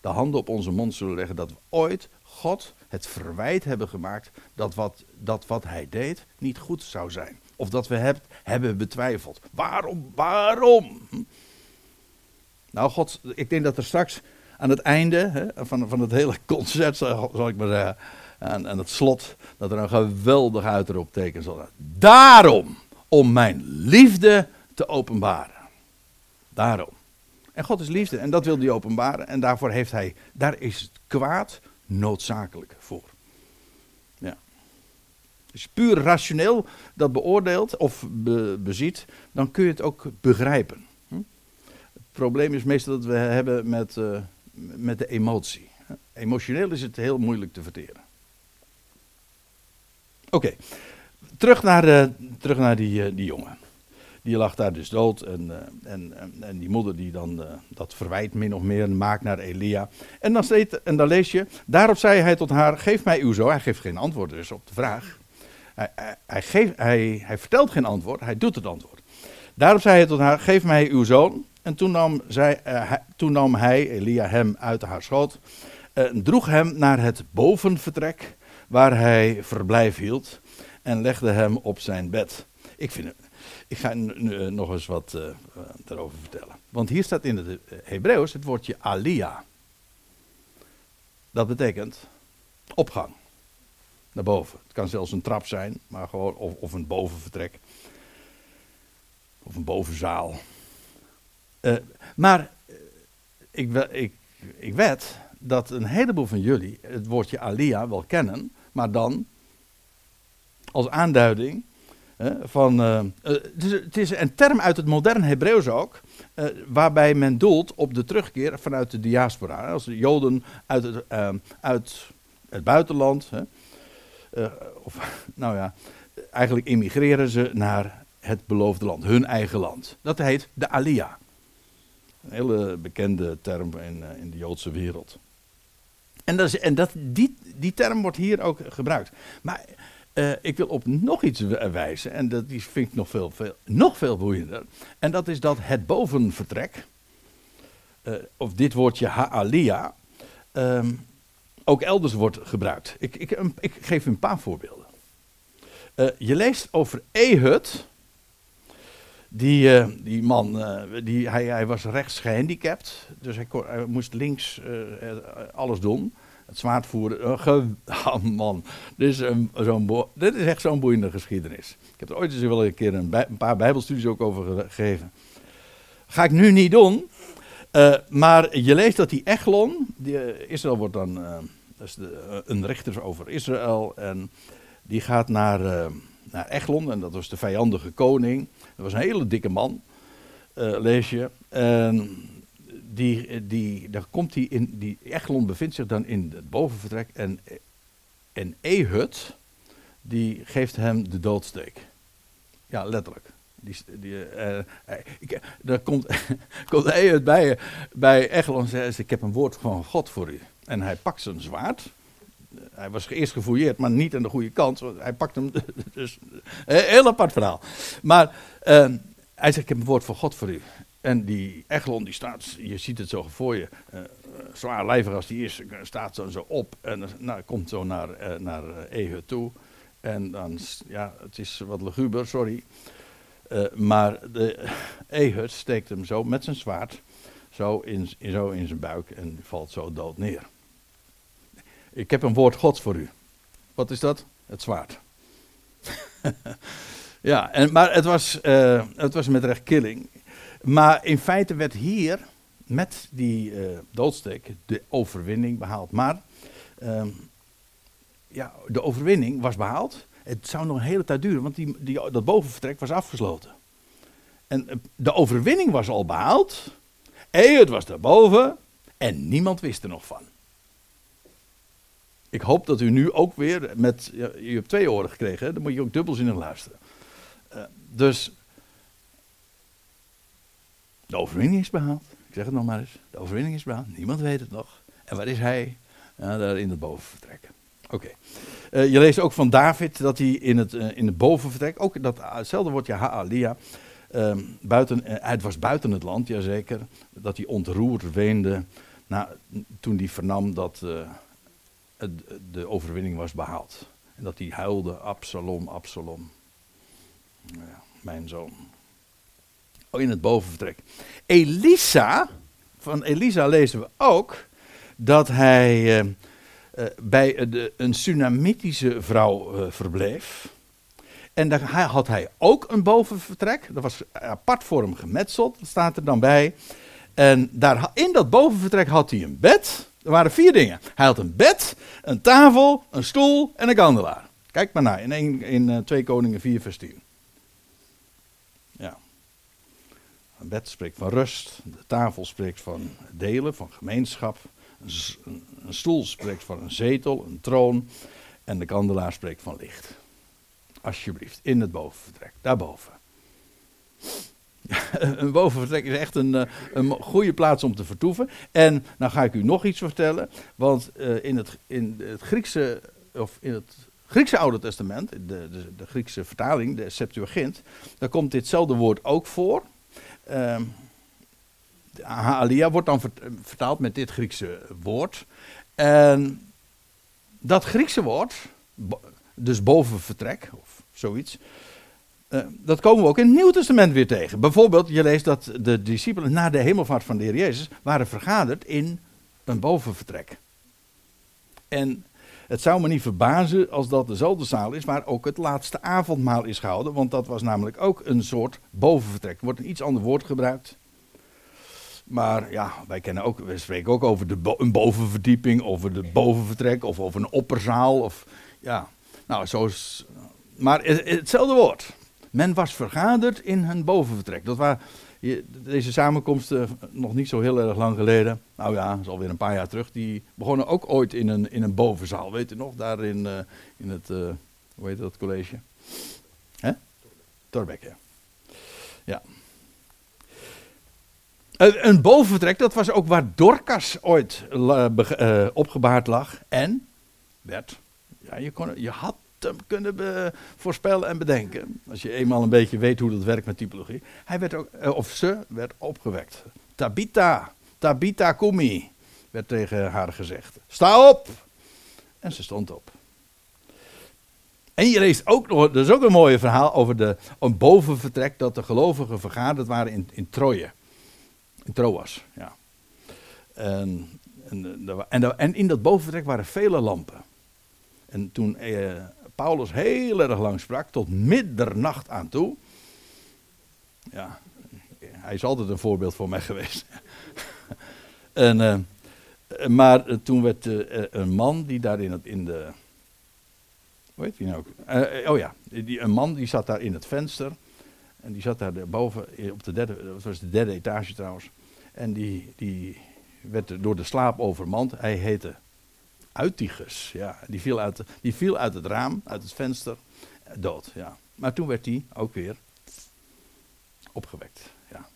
S1: de handen op onze mond zullen leggen. Dat we ooit God het verwijt hebben gemaakt dat wat, dat wat hij deed niet goed zou zijn. Of dat we heb, hebben betwijfeld. Waarom? Waarom? Nou, God, ik denk dat er straks aan het einde hè, van, van het hele concert, zal, ik maar zeggen, aan, het slot, dat er een geweldig uitroepteken zal zijn. Daarom, om mijn liefde te openbaren. Daarom. En God is liefde en dat wil hij openbaren. En daarvoor heeft hij, daar is het kwaad noodzakelijk voor. Ja. Als je puur rationeel dat beoordeelt of beziet, dan kun je het ook begrijpen. Hm? Het probleem is meestal dat we hebben met, uh, met de emotie. Emotioneel is het heel moeilijk te verteren. Oké, terug naar, de, terug naar die, uh, die jongen. Die lag daar dus dood. En, uh, en, en, die moeder die dan uh, dat verwijt min of meer maakt naar Elia. En dan, en dan lees je, daarop zei hij tot haar, geef mij uw zoon. Hij geeft geen antwoord dus op de vraag. Hij, hij, geeft, hij, hij vertelt geen antwoord, hij doet het antwoord. Daarop zei hij tot haar, geef mij uw zoon. En toen nam, zij, hij, toen nam hij, Elia, hem uit haar schoot. En droeg hem naar het bovenvertrek waar hij verblijf hield en legde hem op zijn bed. Ik, vind, ik ga eh, nog eens wat uh, daarover vertellen. Want hier staat in het Hebreeuws het woordje alia. Dat betekent opgang. Naar boven. Het kan zelfs een trap zijn, maar gewoon, of, of een bovenvertrek. Of een bovenzaal. Maar ik, ik, ik wed dat een heleboel van jullie het woordje alia wel kennen maar dan als aanduiding van. Het, is, het, is, een term uit het moderne Hebreeuws ook, uh, waarbij men doelt op de terugkeer vanuit de diaspora. Als de Joden uit het, uh, uit het buitenland, of nou ja, eigenlijk immigreren ze naar het beloofde land, hun eigen land. Dat heet de Aliyah. Een hele bekende term in, in de Joodse wereld. En, dat, is, en dat, die, die term wordt hier ook gebruikt. Maar uh, ik wil op nog iets wijzen, en dat die vind ik nog veel, veel, nog veel boeiender. En dat is dat het bovenvertrek, uh, of dit woordje ha'alia, um, ook elders wordt gebruikt. Ik, ik, um, ik geef een paar voorbeelden. Uh, je leest over Ehud. Die, die man, die, hij, hij was rechts gehandicapt, dus hij, hij moest links alles doen het zwaard voeren. Oh, man, dit is, een, dit is echt zo'n boeiende geschiedenis. Ik heb er ooit eens wel een keer een, een paar bijbelstudies ook over gegeven. Ga ik nu niet doen. Uh, maar je leest dat die Eglon, die, Israël wordt dan, uh, dat is de, een rechter over Israël. En die gaat naar, naar Eglon, en dat was de vijandige koning. Dat was een hele dikke man, lees je. En die, die, daar komt hij in, die Echelon bevindt zich dan in het bovenvertrek en, en Ehud, die geeft hem de doodsteek. Ja, letterlijk. Die, die, uh, ik, daar komt, komt Ehud bij, bij Echelon en zegt, ik heb een woord van God voor u. En hij pakt zijn zwaard. Hij was eerst gefouilleerd, maar niet aan de goede kant. Hij pakt hem, dus een heel apart verhaal. Maar hij zegt, ik heb een woord van God voor u. En die Eglon die staat, je ziet het zo voor je, uh, zwaar als die is, staat zo, zo op en nou, komt zo naar, uh, naar Ehud toe. En dan, ja, het is wat luguber, sorry. Maar de Ehud steekt hem zo met zijn zwaard, zo in, in, zo in zijn buik en valt zo dood neer. Ik heb een woord gods voor u. Wat is dat? Het zwaard. ja, en, maar het was, het was met recht killing. Maar in feite werd hier met die uh, doodsteek de overwinning behaald. Maar uh, ja, de overwinning was behaald. Het zou nog een hele tijd duren, want die, die, dat bovenvertrek was afgesloten. En uh, de overwinning was al behaald. het was daarboven en niemand wist er nog van. Ik hoop dat u nu ook weer met. Je hebt twee oren gekregen, dan moet je ook dubbelzinnig luisteren. Uh, dus. De overwinning is behaald. Ik zeg het nog maar eens. De overwinning is behaald. Niemand weet het nog. En waar is hij? Ja, daar in het bovenvertrek. Oké. Uh, je leest ook van David dat hij in het, uh, in het bovenvertrek, ook dat, hetzelfde woordje Haalia, uh, buiten, het was buiten het land, jazeker, dat hij ontroerd weende na, toen hij vernam dat de overwinning was behaald. En dat hij huilde, Absalom, Absalom. Ja, mijn zoon. Oh, in het bovenvertrek. Elisa, van Elisa lezen we ook dat hij uh, uh, bij de, een Sunamitische vrouw uh, verbleef. En daar had hij ook een bovenvertrek. Dat was apart voor hem gemetseld, dat staat er dan bij. En daar, in dat bovenvertrek had hij een bed. Er waren vier dingen. Hij had een bed, een tafel, een stoel en een kandelaar. Kijk maar naar in, in, in 2 Koningen 4 vers 10. Ja. Een bed spreekt van rust. De tafel spreekt van delen, van gemeenschap. Een, stoel spreekt van een zetel, een troon. En de kandelaar spreekt van licht. Alsjeblieft, in het bovenvertrek, daarboven. een bovenvertrek is echt een, eh, een goede plaats om te vertoeven. En nou ga ik u nog iets vertellen. Want uh, in, het, in het Griekse, of in het Griekse Oude Testament, de, de, de Griekse vertaling, de Septuagint, daar komt ditzelfde woord ook voor. Uh, Haalia wordt dan vertaald met dit Griekse woord. En dat Griekse woord, dus bovenvertrek of zoiets, uh, dat komen we ook in het Nieuw Testament weer tegen. Bijvoorbeeld, je leest dat de discipelen na de hemelvaart van de Heer Jezus waren vergaderd in een bovenvertrek. En het zou me niet verbazen als dat dezelfde zaal is waar ook het laatste avondmaal is gehouden, want dat was namelijk ook een soort bovenvertrek. Er wordt een iets ander woord gebruikt. Maar ja, wij kennen ook, we spreken ook over de een bovenverdieping, over de bovenvertrek of over een opperzaal. Of, ja, nou, zo is. Maar hetzelfde woord. Men was vergaderd in hun bovenvertrek. Dat waren deze samenkomsten nog niet zo heel erg lang geleden. Nou ja, dat is alweer een paar jaar terug. Die begonnen ook ooit in een, in een bovenzaal. Weet u nog? Daar in, uh, in het, uh, hoe heet dat college? Hè? Torbeck, ja. Ja. Een bovenvertrek, dat was ook waar Dorcas ooit opgebaard lag. En werd, ja, je, kon, je had kunnen voorspellen en bedenken. Als je eenmaal een beetje weet hoe dat werkt met typologie. Hij werd ook, eh, of ze werd opgewekt. Tabita, Tabita Kumi, werd tegen haar gezegd. Sta op! En ze stond op. En je leest ook nog, dat is ook een mooi verhaal over de, een bovenvertrek dat de gelovigen vergaderd waren in, in Troje. In Troas, ja. En, en, en, en in dat bovenvertrek waren vele lampen. En toen eh, Paulus heel erg lang sprak, tot middernacht aan toe. Ja, hij is altijd een voorbeeld voor mij geweest. en, uh, maar toen werd uh, een man die daar in, het, in de. Hoe heet die nou? Oh ja, die, een man die zat daar in het venster. En die zat daar boven op de derde, dat was de derde etage trouwens. En die, die werd door de slaap overmand. Hij heette Uitigus, ja. Die viel, uit, die viel uit het raam, uit het venster, dood, ja. Maar toen werd hij ook weer opgewekt, ja.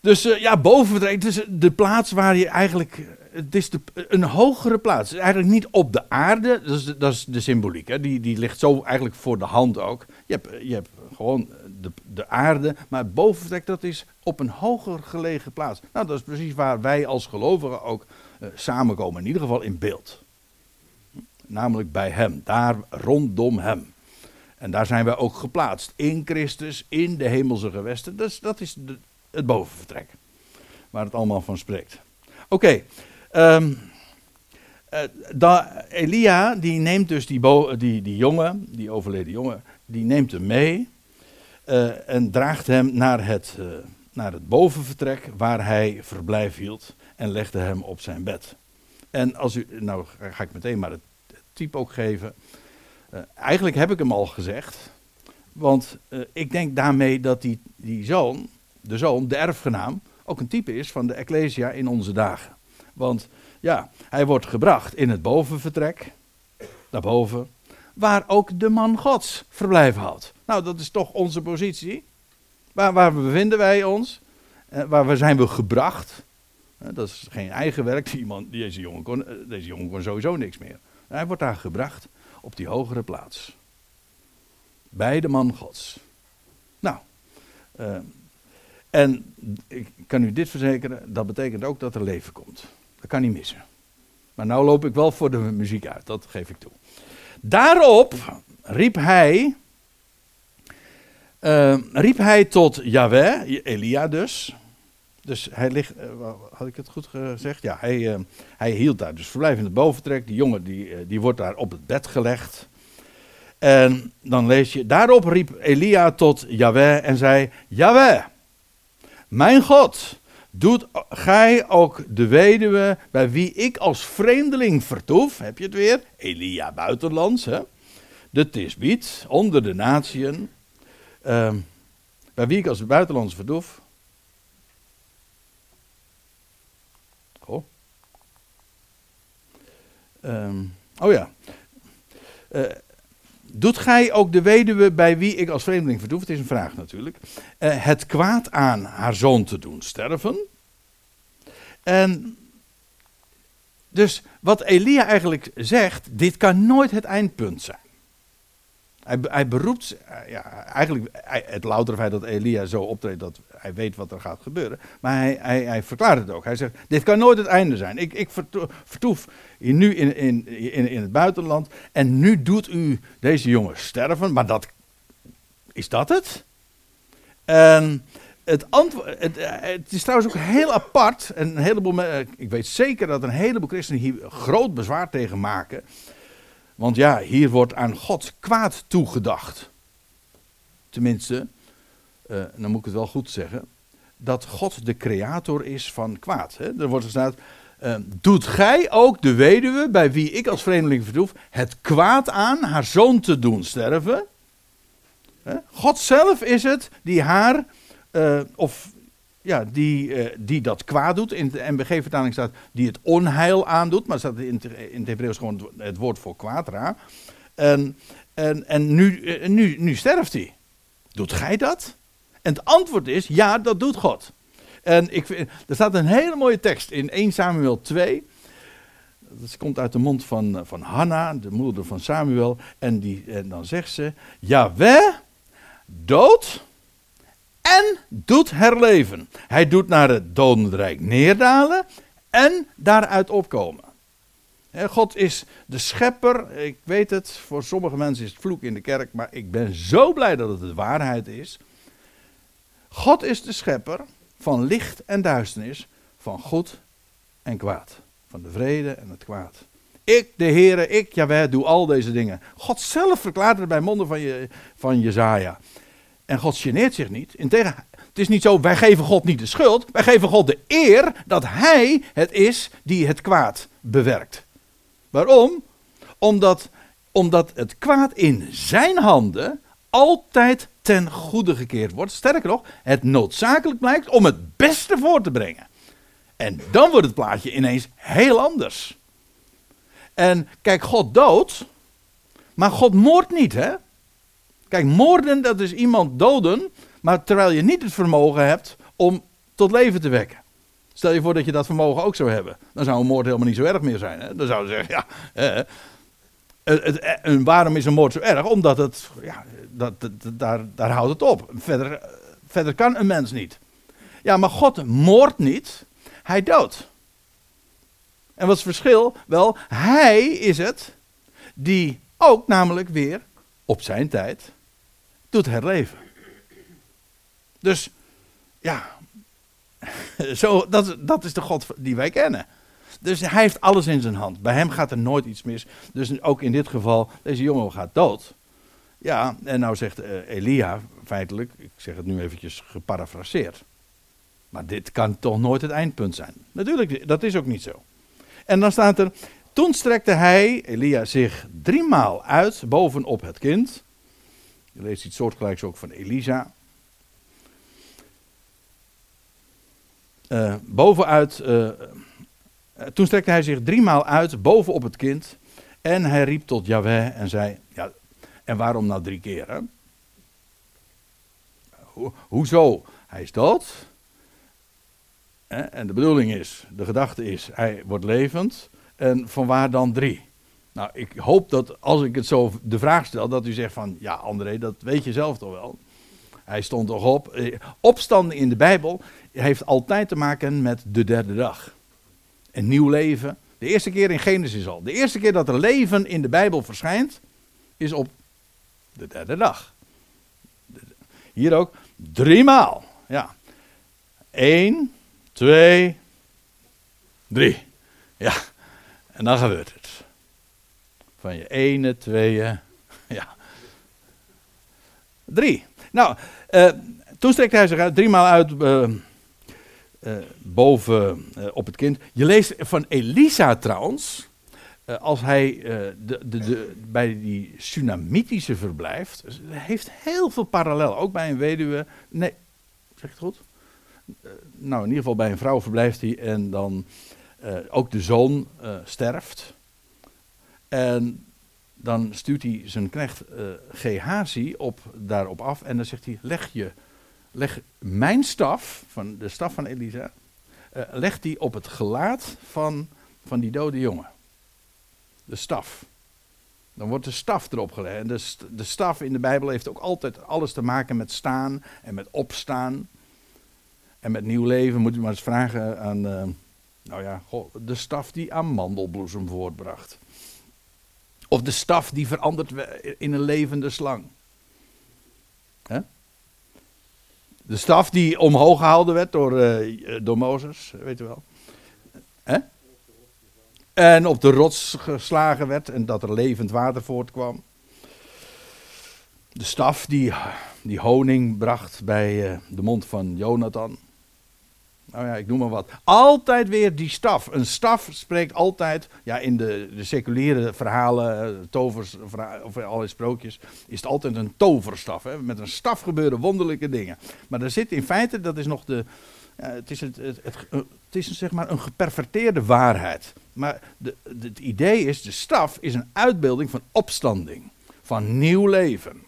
S1: Dus uh, ja, bovenvertrek, het is de plaats waar je eigenlijk, het is de, een hogere plaats. eigenlijk niet op de aarde, dat is de, dat is de symboliek, hè. Die, die ligt zo eigenlijk voor de hand ook. Je hebt, je hebt gewoon de, de aarde, maar het bovenvertrek dat is op een hoger gelegen plaats. Nou, dat is precies waar wij als gelovigen ook samenkomen, in ieder geval in beeld. Namelijk bij Hem, daar rondom Hem. En daar zijn wij ook geplaatst, in Christus, in de hemelse gewesten. Dus dat is het bovenvertrek, waar het allemaal van spreekt. Oké, um, uh, Elia die neemt dus die, die, die jongen, die overleden jongen, die neemt hem mee uh, en draagt hem naar het, naar het bovenvertrek waar hij verblijf hield en legde hem op zijn bed. En als u, nou ga ik meteen maar het, type ook geven. Uh, eigenlijk heb ik hem al gezegd, want uh, ik denk daarmee dat die, die zoon, de zoon, de erfgenaam, ook een type is van de Ecclesia in onze dagen. Want Ja, hij wordt gebracht in het bovenvertrek, daarboven, waar ook de man Gods verblijf had. Nou, dat is toch onze positie. Waar, waar bevinden wij ons? Eh, waar zijn we gebracht? Eh, dat is geen eigen werk. Die man, deze, jongen kon, eh, deze jongen kon sowieso niks meer. Hij wordt daar gebracht op die hogere plaats. Bij de man Gods. Nou, uh, en ik kan u dit verzekeren, dat betekent ook dat er leven komt. Dat kan niet missen. Maar nou loop ik wel voor de muziek uit, dat geef ik toe. Daarop riep hij, riep hij tot Yahweh, Elia dus. Dus hij ligt, uh, had ik het goed gezegd? Ja, hij, uh, hij hield daar dus verblijf in het boventrek. Die jongen die, die wordt daar op het bed gelegd. En dan lees je, daarop riep Elia tot Yahweh en zei, Yahweh, mijn God, doet gij ook de weduwe bij wie ik als vreemdeling vertoef, heb je het weer, Elia buitenlands, hè? de Tisbiet, onder de natieën, uh, bij wie ik als buitenlands vertoef. Goh. Um, oh ja. Uh, Doet gij ook de weduwe bij wie ik als vreemdeling vertoef, het is een vraag natuurlijk, uh, het kwaad aan haar zoon te doen sterven? En dus wat Elia eigenlijk zegt, dit kan nooit het eindpunt zijn. Hij, beroept, eh, ja, eigenlijk het loutere feit dat Elia zo optreedt dat hij weet wat er gaat gebeuren. Maar hij, hij, hij verklaart het ook. Hij zegt, dit kan nooit het einde zijn. Ik, ik vertoef nu in, in, in, in het buitenland en nu doet u deze jongen sterven. Maar dat, is dat het? Het, antwoord, het, het, is trouwens ook heel apart. En een heleboel, ik weet zeker dat een heleboel christenen hier groot bezwaar tegen maken. Want ja, hier wordt aan God kwaad toegedacht. Tenminste, uh, dan moet ik het wel goed zeggen. Dat God de creator is van kwaad. Hè? Er wordt gezegd: uh, doet gij ook de weduwe, bij wie ik als vreemdeling vertoef, het kwaad aan haar zoon te doen sterven? Hè? God zelf is het die haar, uh, of ja, die, uh, die dat kwaad doet. In de MBG-vertaling staat die het onheil aandoet, maar staat in, in het Hebreeuws gewoon het woord voor kwaad, raar. En, en, en nu, uh, nu, nu sterft hij. Doet gij dat? En het antwoord is, ja, dat doet God. En ik er staat een hele mooie tekst in 1 Samuel 2. Dat komt uit de mond van, eh, van Hanna, de moeder van Samuel. En, die, en dan zegt ze, Jaweh, dood en doet herleven. Hij doet naar het dodenrijk neerdalen en daaruit opkomen. God is de schepper. Ik weet het, voor sommige mensen is het vloek in de kerk, maar ik ben zo blij dat het de waarheid is. God is de schepper van licht en duisternis, van goed en kwaad. Van de vrede en het kwaad. Ik, de Heere, ik, Jaweh, doe al deze dingen. God zelf verklaart het bij monden van, je, van Jezaja. En God geneert zich niet. Integendeel, het is niet zo, wij geven God niet de schuld. Wij geven God de eer dat Hij het is die het kwaad bewerkt. Waarom? Omdat, omdat het kwaad in zijn handen altijd ten goede gekeerd wordt. Sterker nog, het noodzakelijk blijkt om het beste voor te brengen. En dan wordt het plaatje ineens heel anders. En kijk, God doodt, maar God moordt niet, hè? Kijk, moorden, dat is iemand doden, maar terwijl je niet het vermogen hebt om tot leven te wekken. Stel je voor dat je dat vermogen ook zou hebben. Dan zou een moord helemaal niet zo erg meer zijn. Hè? Dan zouden ze zeggen, ja, en waarom is een moord zo erg? Omdat het, ja, dat, daar, daar houdt het op. Verder, verder kan een mens niet. Ja, maar God moordt niet, hij doodt. En wat is het verschil? Wel, hij is het die ook namelijk weer op zijn tijd doet herleven. Dus ja, zo, dat, dat is de God die wij kennen. Dus hij heeft alles in zijn hand. Bij hem gaat er nooit iets mis. Dus ook in dit geval, deze jongen gaat dood. Ja, en nou zegt uh, Elia feitelijk, ik zeg het nu eventjes geparafraseerd. Maar dit kan toch nooit het eindpunt zijn. Natuurlijk, dat is ook niet zo. En dan staat er, toen strekte hij, Elia, zich driemaal uit bovenop het kind. Je leest iets soortgelijks ook van Elisa. Uh, bovenuit eh, toen strekte hij zich driemaal uit boven op het kind. En hij riep tot Yahweh en zei: Ja, en waarom nou drie keer? Hoezo? Hij is dood. En de bedoeling is, de gedachte is, hij wordt levend. En van waar dan drie? Nou, ik hoop dat als ik het zo de vraag stel, dat u zegt van, ja André, dat weet je zelf toch wel. Hij stond toch op. Eh, opstanden in de Bijbel heeft altijd te maken met de derde dag. Een nieuw leven. De eerste keer in Genesis al. De eerste keer dat er leven in de Bijbel verschijnt, is op de derde dag. Hier ook driemaal. Ja. Eén, twee, drie. Ja. En dan gebeurt het. Van je ene, tweeën, ja. Drie. Nou, uh, toen strekte hij zich uit, driemaal uit uh, uh, boven op het kind. Je leest van Elisa trouwens, als hij de, de, de, bij die Tsunamitische verblijft, dus heeft heel veel parallel. Ook bij een weduwe, nee, zeg ik het goed? nou, in ieder geval bij een vrouw verblijft hij en dan ook de zoon sterft. En dan stuurt hij zijn knecht uh, Gehazi op, daarop af en dan zegt hij, leg, je, leg mijn staf, van de staf van Elisa, uh, leg die op het gelaat van, van die dode jongen. De staf. Dan wordt de staf erop gelegd. En de, de staf in de Bijbel heeft ook altijd alles te maken met staan en met opstaan. En met nieuw leven moet u maar eens vragen aan, uh, nou ja, de staf die aan mandelbloesem voortbracht. Of de staf die verandert in een levende slang. De staf die omhoog gehouden werd door, uh, door Mozes, weet u wel. En op de rots geslagen werd en dat er levend water voortkwam. De staf die, die honing bracht bij uh, de mond van Jonathan. Nou ja, ik noem maar wat. Altijd weer die staf. Een staf spreekt altijd, ja, in de, de seculiere verhalen, eh, tovers, of alle sprookjes, is het altijd een toverstaf. Hè? Met een staf gebeuren wonderlijke dingen. Maar er zit in feite, dat is nog de, het is, het, het, het is zeg maar een geperverteerde waarheid. Maar de, het idee is, de staf is een uitbeelding van opstanding, van nieuw leven.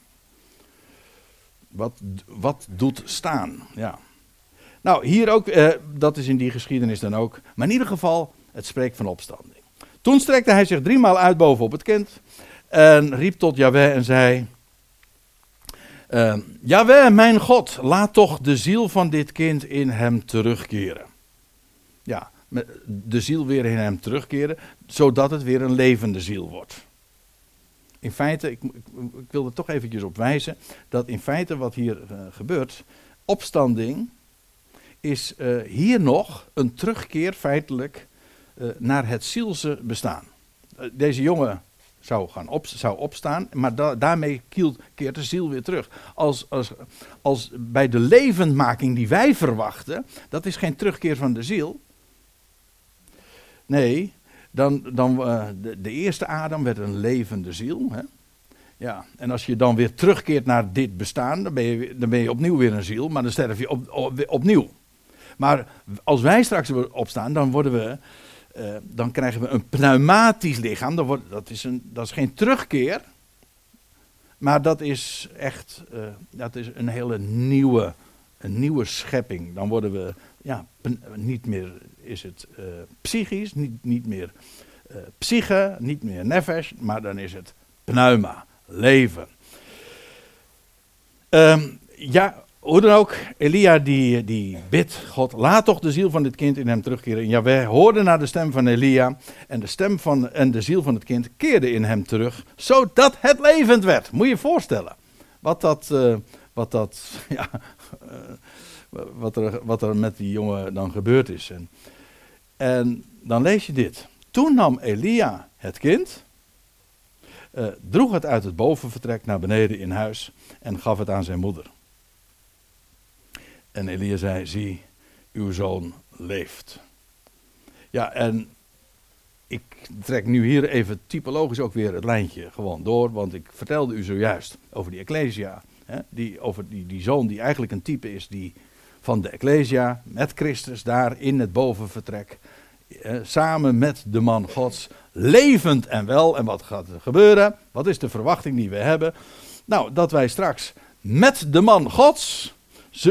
S1: Wat, wat doet staan, ja. Nou, hier ook, eh, dat is in die geschiedenis dan ook. Maar in ieder geval, het spreekt van opstanding. Toen strekte hij zich driemaal uit boven op het kind. En riep tot Yahweh en zei: uh, Yahweh, mijn God, laat toch de ziel van dit kind in hem terugkeren. Ja, de ziel weer in hem terugkeren, zodat het weer een levende ziel wordt. In feite, ik, ik, wil er toch eventjes op wijzen, dat in feite wat hier uh, gebeurt, opstanding is uh, hier nog een terugkeer feitelijk uh, naar het zielse bestaan. Uh, deze jongen zou, gaan op, zou opstaan, maar da daarmee keert de ziel weer terug. Als, als, als bij de levendmaking die wij verwachten, dat is geen terugkeer van de ziel. Nee, dan, dan, de, de, eerste Adam werd een levende ziel. Hè? Ja, en als je dan weer terugkeert naar dit bestaan, dan ben je, dan ben je opnieuw weer een ziel, maar dan sterf je op, op, opnieuw. Maar als wij straks opstaan, dan worden we. Uh, dan krijgen we een pneumatisch lichaam. Dat, wordt, dat, is een, dat is geen terugkeer. Maar dat is echt uh, dat is een hele nieuwe, een nieuwe schepping. Dan worden we ja, niet meer is het uh, psychisch, niet, niet meer psyche, niet meer nefesh, maar dan is het pneuma, leven. Um, ja, hoe dan ook, Elia die, die bidt, God, laat toch de ziel van dit kind in hem terugkeren. En Jaweh hoorde naar de stem van Elia en de stem van, en de ziel van het kind keerde in hem terug, zodat het levend werd. Moet je je voorstellen, wat dat, uh, wat dat, ja, uh, wat, er, wat er met die jongen dan gebeurd is. En, en dan lees je dit. Toen nam Elia het kind, uh, droeg het uit het bovenvertrek naar beneden in huis en gaf het aan zijn moeder. En Elia zei, zie, uw zoon leeft. Ja, en ik trek nu hier even typologisch ook weer het lijntje gewoon door, want ik vertelde u zojuist over die Ecclesia. Hè, die, over die, die zoon die eigenlijk een type is die van de Ecclesia met Christus daar in het bovenvertrek eh, samen met de man Gods, levend en wel. En wat gaat er gebeuren? Wat is de verwachting die we hebben? Nou, dat wij straks met de man Gods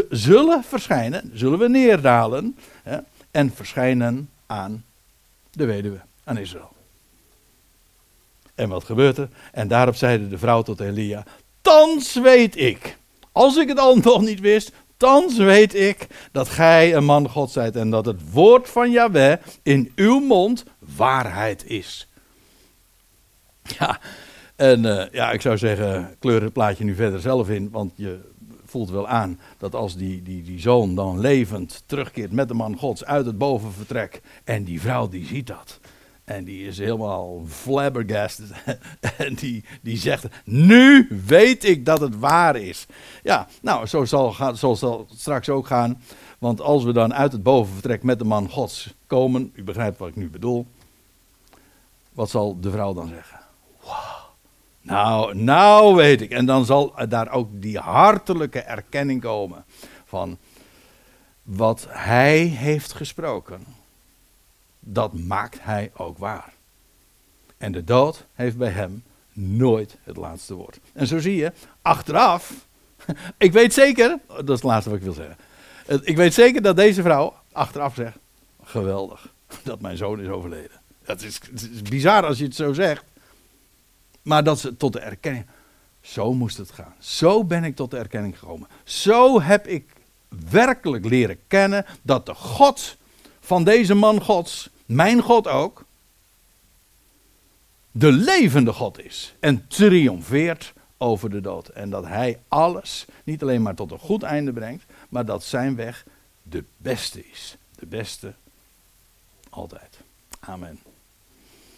S1: zullen verschijnen, zullen we neerdalen hè, en verschijnen aan de weduwe, aan Israël. En wat gebeurt er? En daarop zeide de vrouw tot Elia: Thans weet ik, als ik het al nog niet wist, thans weet ik dat gij een man God zijt en dat het woord van Yahweh in uw mond waarheid is. Ja, en uh, ja, ik zou zeggen, kleur het plaatje nu verder zelf in, want je voelt wel aan dat als die, die, die zoon dan levend terugkeert met de man Gods uit het bovenvertrek en die vrouw die ziet dat. En die is helemaal flabbergasted. en die, die zegt: Nu weet ik dat het waar is. Ja, nou, zo zal, gaan, zo zal het straks ook gaan. Want als we dan uit het bovenvertrek met de man Gods komen. U begrijpt wat ik nu bedoel. Wat zal de vrouw dan zeggen? Wauw. Nou, nou weet ik. En dan zal daar ook die hartelijke erkenning komen. Van wat hij heeft gesproken dat maakt hij ook waar. En de dood heeft bij hem nooit het laatste woord. En zo zie je, achteraf, ik weet zeker, dat is het laatste wat ik wil zeggen. Ik weet zeker dat deze vrouw achteraf zegt, geweldig dat mijn zoon is overleden. Dat is, het is bizar als je het zo zegt. Maar dat ze tot de erkenning, zo moest het gaan. Zo ben ik tot de erkenning gekomen. Zo heb ik werkelijk leren kennen dat de God van deze man Gods, mijn God ook, de levende God is en triomfeert over de dood. En dat hij alles niet alleen maar tot een goed einde brengt, maar dat zijn weg de beste is. De beste altijd. Amen.